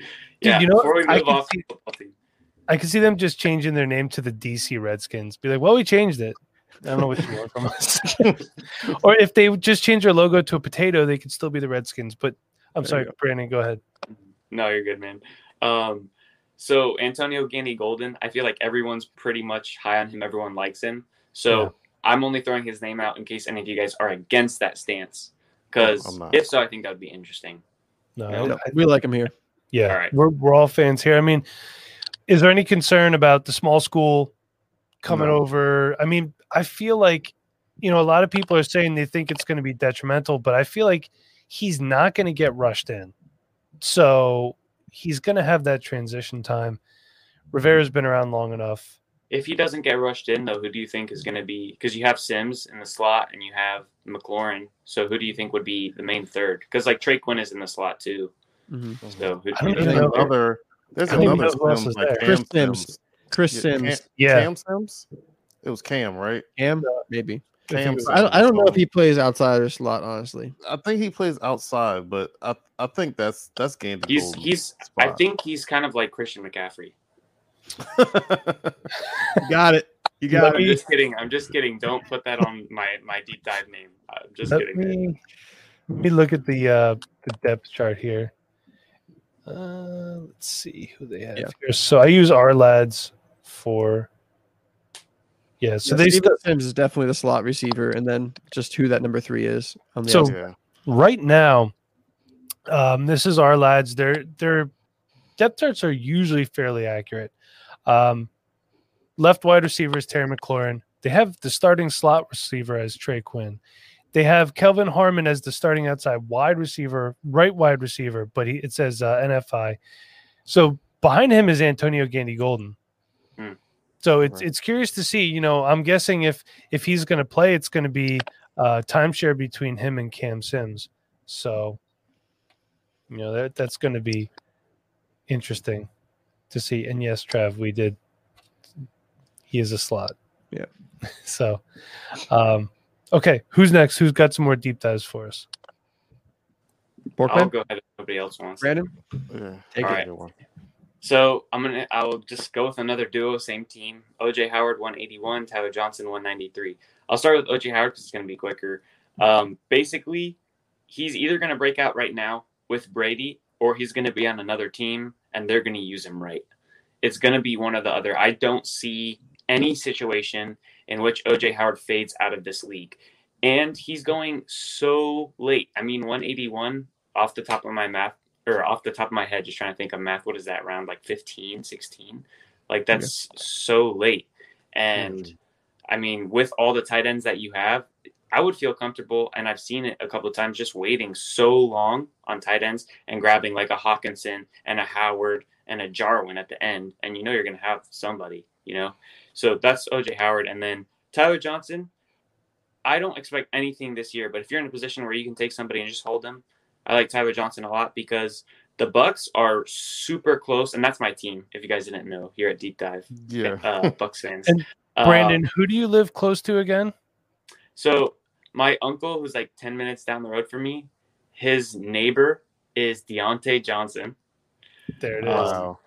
yeah, you know, before we move off see, football team. I can see them just changing their name to the DC Redskins. Be like, well, we changed it. I don't know what you want from us. [laughs] or if they just change their logo to a potato, they could still be the Redskins. But I'm there sorry, go. Brandon, go ahead. No, you're good, man. Um, so Antonio Gandy Golden, I feel like everyone's pretty much high on him. Everyone likes him. So yeah. I'm only throwing his name out in case any of you guys are against that stance. Because if so, I think that would be interesting. No, we like him here. Yeah, all right. we're we're all fans here. I mean, is there any concern about the small school coming no. over? I mean, I feel like you know a lot of people are saying they think it's going to be detrimental, but I feel like he's not going to get rushed in. So he's going to have that transition time. Rivera's been around long enough. If he doesn't get rushed in, though, who do you think is going to be? Because you have Sims in the slot and you have McLaurin. So who do you think would be the main third? Because like Trey Quinn is in the slot too. Mm-hmm. So who, I don't there's know. another. There's another Sims like Chris Sims. Chris Sims. Cam, yeah. Cam Sims. It was Cam, right? Cam, maybe. Cam I, don't, I don't know if he plays outside or slot. Honestly, I think he plays outside, but I, I think that's that's game. He's he's. Spot. I think he's kind of like Christian McCaffrey. [laughs] got it. You got I'm it. just kidding. I'm just kidding. Don't put that on my my deep dive name. I'm just let kidding. Me, let me look at the uh the depth chart here. Uh, let's see who they have yeah. here. So I use Ourlads for. Yeah, so yeah, they Steven Sims is definitely the slot receiver, and then just who that number three is. On the so outside. right now, Um, this is Ourlads. Their their depth charts are usually fairly accurate. Um, left wide receiver is Terry McLaurin. They have the starting slot receiver as Trey Quinn. They have Kelvin Harmon as the starting outside wide receiver, right wide receiver, but he, it says uh, NFI. So behind him is Antonio Gandy Golden. Hmm. So it's right. it's curious to see. You know, I'm guessing if if he's going to play, it's going to be uh, timeshare between him and Cam Sims. So, you know that that's going to be interesting to see. And yes, Trav, we did. He is a slot. Yeah. [laughs] so, um, Okay, who's next? Who's got some more deep dives for us? Porkman? I'll go ahead if nobody else wants. Brandon? Yeah, take All it. Right. So I'm gonna I'll just go with another duo, same team. OJ Howard 181, Tyler Johnson 193. I'll start with OJ Howard because it's gonna be quicker. Um, basically, he's either gonna break out right now with Brady, or he's gonna be on another team and they're gonna use him right. It's gonna be one or the other. I don't see any situation in which OJ Howard fades out of this league. And he's going so late. I mean, 181 off the top of my math or off the top of my head, just trying to think of math. What is that round? Like 15, 16? Like that's yeah. so late. And mm-hmm. I mean, with all the tight ends that you have, I would feel comfortable, and I've seen it a couple of times, just waiting so long on tight ends and grabbing like a Hockenson and a Howard and a Jarwin at the end, and you know you're going to have somebody, you know. So that's OJ Howard. And then Tyler Johnson, I don't expect anything this year, but if you're in a position where you can take somebody and just hold them, I like Tyler Johnson a lot because the Bucs are super close, and that's my team. If you guys didn't know, here at Deep Dive, yeah, uh, Bucs fans. [laughs] and Brandon, um, who do you live close to again? So my uncle, who's like ten minutes down the road from me, his neighbor is Diontae Johnson. There it is. Wow.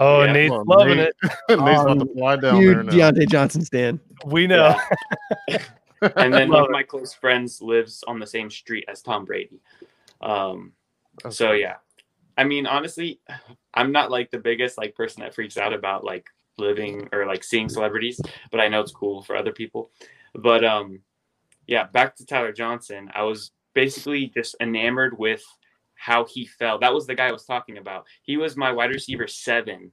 Oh, yeah. Nate's loving Nate, it. [laughs] Nate's about to fly down Huge there. Now. Diontae Johnson stand. We know. Yeah. [laughs] and then [laughs] one of my close friends lives on the same street as Tom Brady. Um, okay. so yeah, I mean, honestly, I'm not like the biggest like person that freaks out about like living or like seeing celebrities, but I know it's cool for other people. But um, yeah, back to Tyler Johnson. I was basically just enamored with how he fell. That was the guy I was talking about. He was my wide receiver seven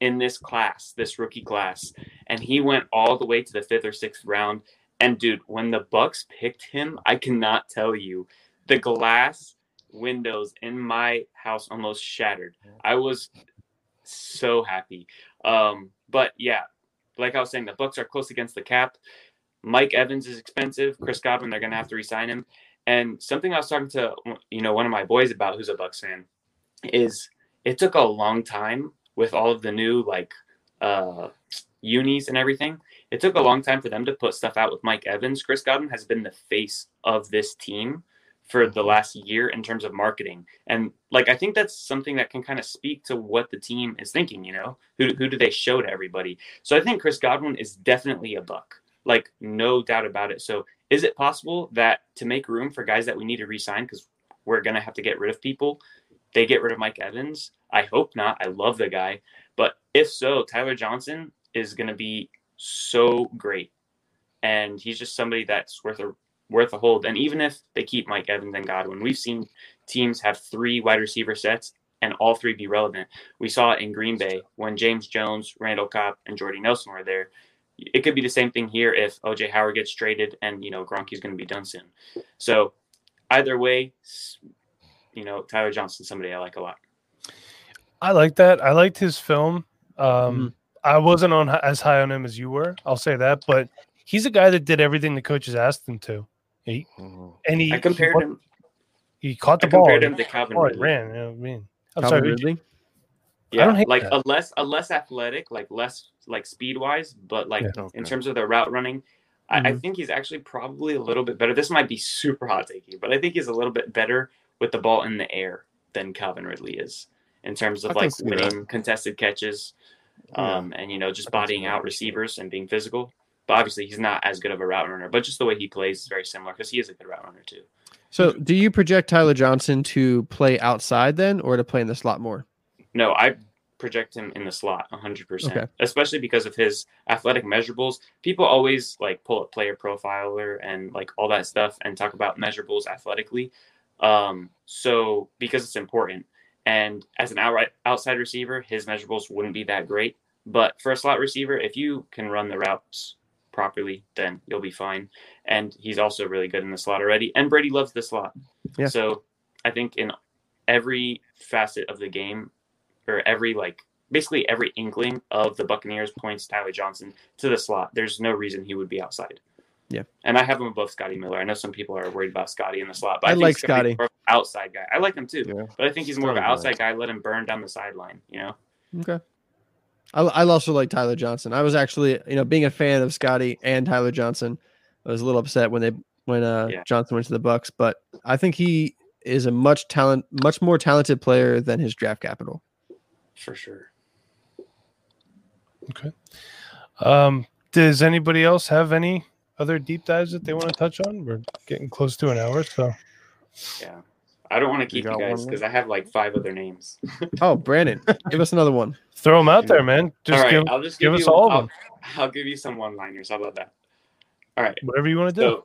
in this class, this rookie class, and he went all the way to the fifth or sixth round. And dude, when the Bucs picked him, I cannot tell you the glass windows in my house almost shattered. I was so happy. Um, but yeah, like I was saying, the Bucs are close against the cap. Mike Evans is expensive. Chris Godwin, they're going to have to resign him. And something I was talking to you know one of my boys about, who's a Bucs fan, is it took a long time with all of the new like uh, unis and everything. It took a long time for them to put stuff out with Mike Evans. Chris Godwin has been the face of this team for the last year in terms of marketing. And like I think that's something that can kind of speak to what the team is thinking, you know. Who who do they show to everybody? So I think Chris Godwin is definitely a buck. Like no doubt about it. So is it possible that to make room for guys that we need to resign because we're going to have to get rid of people, they get rid of Mike Evans? I hope not. I love the guy. But if so, Tyler Johnson is going to be so great. And he's just somebody that's worth a worth a hold. And even if they keep Mike Evans and Godwin, we've seen teams have three wide receiver sets and all three be relevant. We saw it in Green Bay when James Jones, Randall Cobb, and Jordy Nelson were there it could be the same thing here if OJ Howard gets traded and you know Gronky's going to be done soon. So either way, you know Tyler Johnson, somebody I like a lot. I like that. I liked his film. Um, mm-hmm. I wasn't on as high on him as you were. I'll say that, but he's a guy that did everything the coaches asked him to. He, mm-hmm. and he I compared he, him. He caught the I ball. Compared him to Calvin oh, ran. You know I mean, I'm Calvin sorry. Ridley? Yeah, like that. a less a less athletic, like less like speed wise, but like yeah, okay. in terms of the route running, mm-hmm. I, I, mm-hmm. think he's actually probably a little bit better. This might be super hot taking, but I think he's a little bit better with the ball in the air than Calvin Ridley is in terms of I like winning that. contested catches, um, yeah. and you know just bodying out receivers and being physical. But obviously, he's not as good of a route runner. But just the way he plays is very similar because he is a good route runner too. So, do you project Tyler Johnson to play outside then, or to play in the slot more? No, I project him in the slot 100%, okay. especially because of his athletic measurables. People always like pull up player profiler and like all that stuff and talk about measurables athletically. Um, so because it's important, and as an outright outside receiver, his measurables wouldn't be that great. But for a slot receiver, if you can run the routes properly, then you'll be fine. And he's also really good in the slot already. And Brady loves the slot. Yeah. So I think in every facet of the game, or every like basically every inkling of the Buccaneers points Tyler Johnson to the slot. There's no reason he would be outside. Yeah. And I have him above Scotty Miller. I know some people are worried about Scotty in the slot, but I, I like Scotty. outside guy. I like him too, yeah. but I think he's more of an outside guy. Let him burn down the sideline, you know? Okay. I, I also like Tyler Johnson. I was actually, you know, being a fan of Scotty and Tyler Johnson, I was a little upset when they when uh, yeah. Johnson went to the Bucs, but I think he is a much talent, much more talented player than his draft capital. For sure. Okay. Um, does anybody else have any other deep dives that they want to touch on? We're getting close to an hour, so yeah. I don't want to keep you, you guys because I have like five other names. [laughs] oh, Brandon, give us another one. Throw them out there, man. Just all right, give, I'll just give, give us all of them. I'll, I'll, give you some one-liners. How about that? All right. Whatever you want to do. So,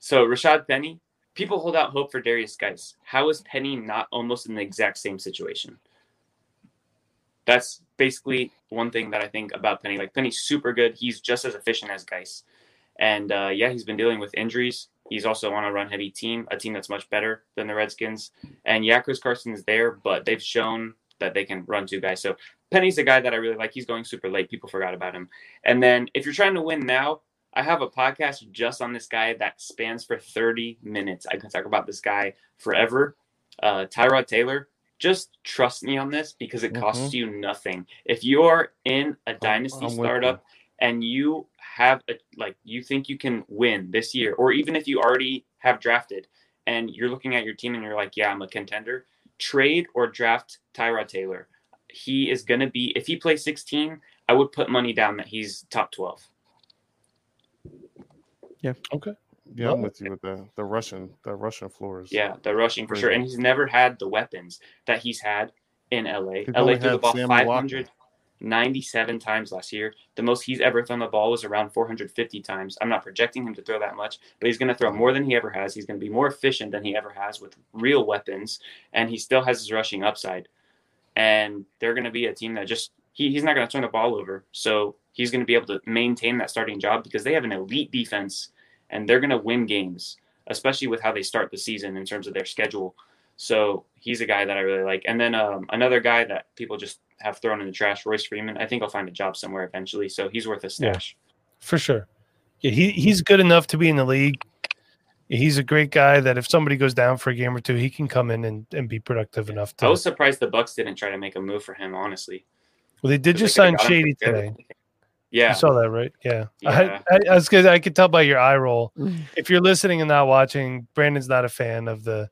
so Rashaad Penny, people hold out hope for Darius Guice. How is Penny not almost in the exact same situation? That's basically one thing that I think about Penny. Like Penny's super good. He's just as efficient as Guice. And uh, yeah, he's been dealing with injuries. He's also on a run heavy team, a team that's much better than the Redskins. And yeah, Chris Carson is there, but they've shown that they can run two guys. So Penny's a guy that I really like. He's going super late. People forgot about him. And then if you're trying to win now, I have a podcast just on this guy that spans for 30 minutes. I can talk about this guy forever. Uh, Tyrod Taylor, just trust me on this because it costs mm-hmm. you nothing. If you are in a dynasty I'm startup and you have a like you think you can win this year, or even if you already have drafted and you're looking at your team and you're like, yeah, I'm a contender, trade or draft Tyrod Taylor. He is going to be, if he plays 16, I would put money down that he's top 12. Yeah. Okay. Yeah, I'm with you with the the Russian the Russian floors. Yeah, the rushing for sure, and he's never had the weapons that he's had in LA. LA threw the ball 500, 97 times last year. The most he's ever thrown the ball was around 450 times. I'm not projecting him to throw that much, but he's going to throw more than he ever has. He's going to be more efficient than he ever has with real weapons, and he still has his rushing upside. And they're going to be a team that just he, he's not going to turn the ball over, so he's going to be able to maintain that starting job because they have an elite defense and they're going to win games, especially with how they start the season in terms of their schedule. So he's a guy that I really like. And then um, another guy that people just have thrown in the trash, Royce Freeman. I think I'll find a job somewhere eventually, so he's worth a stash. Yeah, for sure. Yeah, he he's good enough to be in the league. He's a great guy that if somebody goes down for a game or two, he can come in and, and be productive enough. To... I was surprised the Bucs didn't try to make a move for him. Honestly, well, they did just sign Shady today. Yeah, you saw that, right? Yeah, yeah. I, I, I was cuz I could tell by your eye roll. Mm. if you're listening and not watching, Brandon's not a fan of the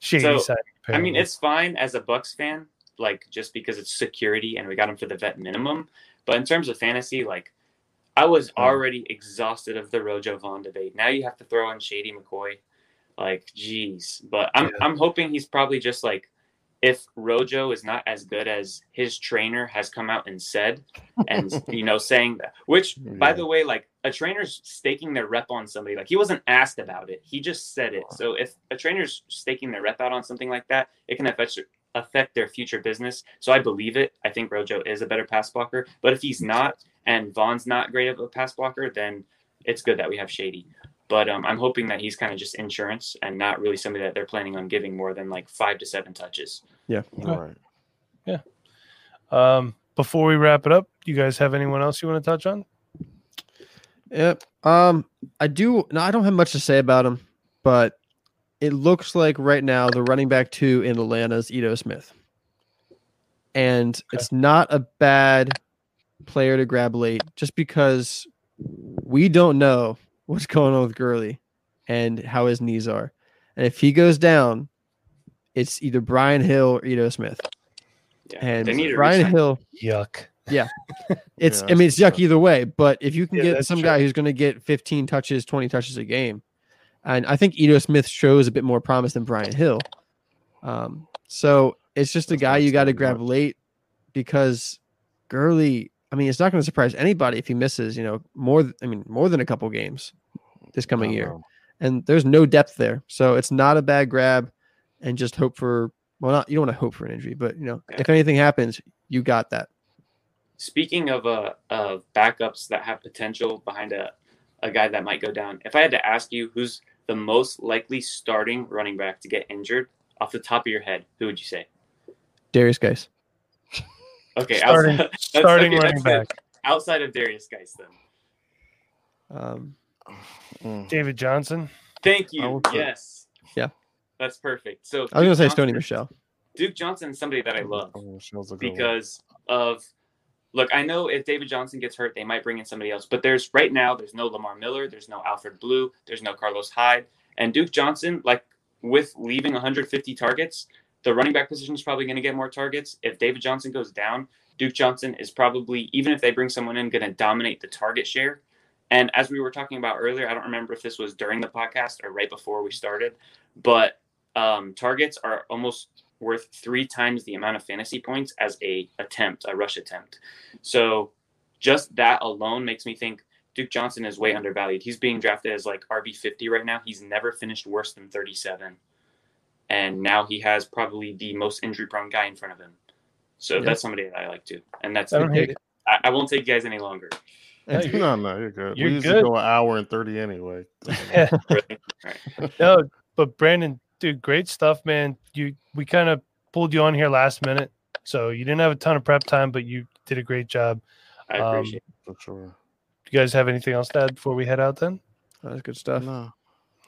Shady so, side. I mean, it's fine as a Bucs fan like just because it's security and we got him for the vet minimum. But in terms of fantasy, like I was mm. already exhausted of the Rojo Vaughn debate. Now you have to throw in Shady McCoy. Like, geez. But I'm yeah. I'm hoping he's probably just like if Rojo is not as good as his trainer has come out and said, and [laughs] you know, saying that, which yeah. by the way, like a trainer's staking their rep on somebody, like he wasn't asked about it, he just said it. So if a trainer's staking their rep out on something like that, it can affect affect their future business. So I believe it. I think Rojo is a better pass blocker. But if he's not and Vaughn's not great of a pass blocker, then it's good that we have Shady. But um, I'm hoping that he's kind of just insurance and not really somebody that they're planning on giving more than like five to seven touches. Yeah. All right. Yeah. Um, before we wrap it up, do you guys have anyone else you want to touch on? Yep. Um, I do. No, I don't have much to say about him, but it looks like right now the running back two in Atlanta is Ito Smith. And okay. it's not a bad player to grab late just because we don't know what's going on with Gurley and how his knees are. And if he goes down, it's either Brian Hill or Ito Smith. Yeah, and Brian Hill, yuck. Yeah, [laughs] it's. yeah, I mean, it's yuck either way. But if you can yeah, get some true. guy who's going to get 15 touches, 20 touches a game, and I think Ito Smith shows a bit more promise than Brian Hill. Um, so it's just a guy you got to grab late because Gurley. I mean, it's not going to surprise anybody if he misses. You know, more. I mean, more than a couple games this coming year, know. and there's no depth there. So it's not a bad grab. and just hope for well, not you don't want to hope for an injury, but you know, if anything happens, you got that. Speaking of uh of backups that have potential behind a a guy that might go down, if I had to ask you who's the most likely starting running back to get injured off the top of your head, who would you say? Darius Guice. [laughs] Okay, starting, [laughs] outside, starting okay, running back. Outside of Darius Guice, then. Um, mm. David Johnson. Thank you. Yes. Yeah. That's perfect. So I was gonna say Sony Michel. Duke Johnson is somebody that I love oh, because of look, I know if David Johnson gets hurt, they might bring in somebody else. But there's right now, there's no Lamar Miller, there's no Alfred Blue, there's no Carlos Hyde, and Duke Johnson, like with leaving 150 targets, the running back position is probably going to get more targets. If David Johnson goes down, Duke Johnson is probably even if they bring someone in, going to dominate the target share. And as we were talking about earlier, I don't remember if this was during the podcast or right before we started, but um, targets are almost worth three times the amount of fantasy points as a attempt, a rush attempt. So just that alone makes me think Duke Johnson is way undervalued. He's being drafted as like RB 50 right now. He's never finished worse than 37. And now he has probably the most injury prone guy in front of him. So that's somebody that I like too. And that's I, don't hate it. I, I won't take you guys any longer. no, no, you're good. You're we usually good. go an hour and 30 anyway. [laughs] [laughs] [laughs] no, but Brandon, dude, great stuff, man. You we kind of pulled you on here last minute, so you didn't have a ton of prep time, but you did a great job. I appreciate um, it. For sure. Do you guys have anything else to add before we head out? Then that's good stuff. No.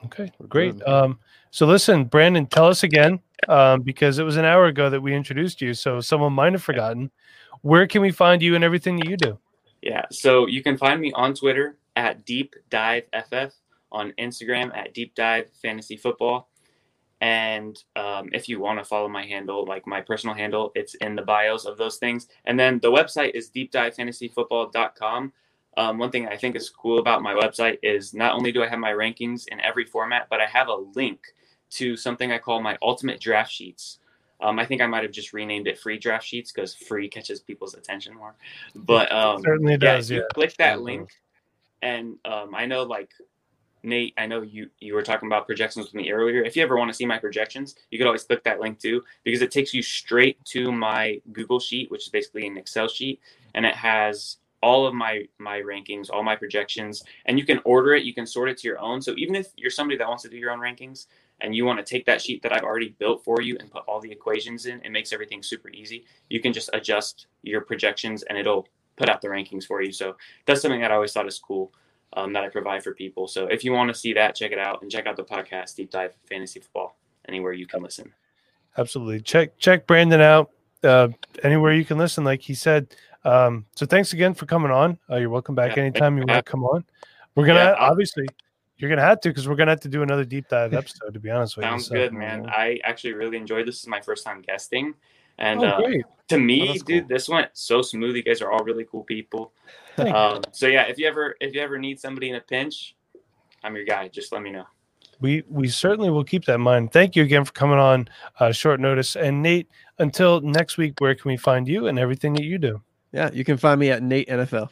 Okay, We're great. Um, so listen, Brandon, tell us again, um, because it was an hour ago that we introduced you, so someone might have forgotten. Where can we find you and everything that you do? Yeah, so you can find me on Twitter at Deep Dive FF, on Instagram at Deep Dive Fantasy Football, and um, if you want to follow my handle, like my personal handle, it's in the bios of those things. And then the website is deepdivefantasyfootball.com. Um, one thing I think is cool about my website is not only do I have my rankings in every format, but I have a link to something I call my ultimate draft sheets. Um, I think I might have just renamed it free draft sheets because free catches people's attention more. But um, certainly yeah, does. Yeah, click that link, and um, I know like Nate, I know you you were talking about projections with me earlier. If you ever want to see my projections, you could always click that link too because it takes you straight to my Google sheet, which is basically an Excel sheet, and it has all of my my rankings, all my projections, and you can order it. You can sort it to your own. So even if you're somebody that wants to do your own rankings and you want to take that sheet that I've already built for you and put all the equations in, it makes everything super easy. You can just adjust your projections and it'll put out the rankings for you. So that's something that I always thought is cool um, that I provide for people. So if you want to see that, check it out and check out the podcast, Deep Dive Fantasy Football, anywhere you can listen. Absolutely. Check check Brandon out uh, anywhere you can listen, like he said. Um, so thanks again for coming on. Uh, you're welcome back yeah, anytime you want to come on. We're gonna yeah, obviously you're gonna have to because we're gonna have to do another deep dive [laughs] episode. To be honest with Sounds you, sounds good, man. I actually really enjoyed this. this. Is my first time guesting, and oh, uh, to me, oh, dude, cool. this went so smooth. You guys are all really cool people. Um, so yeah, if you ever if you ever need somebody in a pinch, I'm your guy. Just let me know. We we certainly will keep that in mind. Thank you again for coming on uh, short notice. And Nate, until next week, where can we find you and everything that you do? Yeah, you can find me at Nate NFL.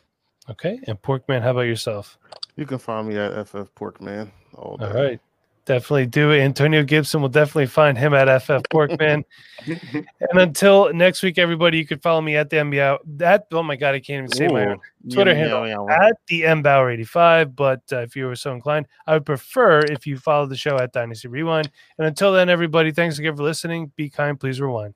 Okay, and Porkman, how about yourself? You can find me at FF Porkman. All, all right. Definitely do it. Antonio Gibson will definitely find him at FF Porkman. [laughs] and until next week, everybody, you can follow me at the MBOW. That oh my god, I can't even say Ooh, my own Twitter yeah, handle yeah, yeah. at the MBauer85. But uh, if you were so inclined, I would prefer if you follow the show at Dynasty Rewind. And until then, everybody, thanks again for listening. Be kind, please rewind.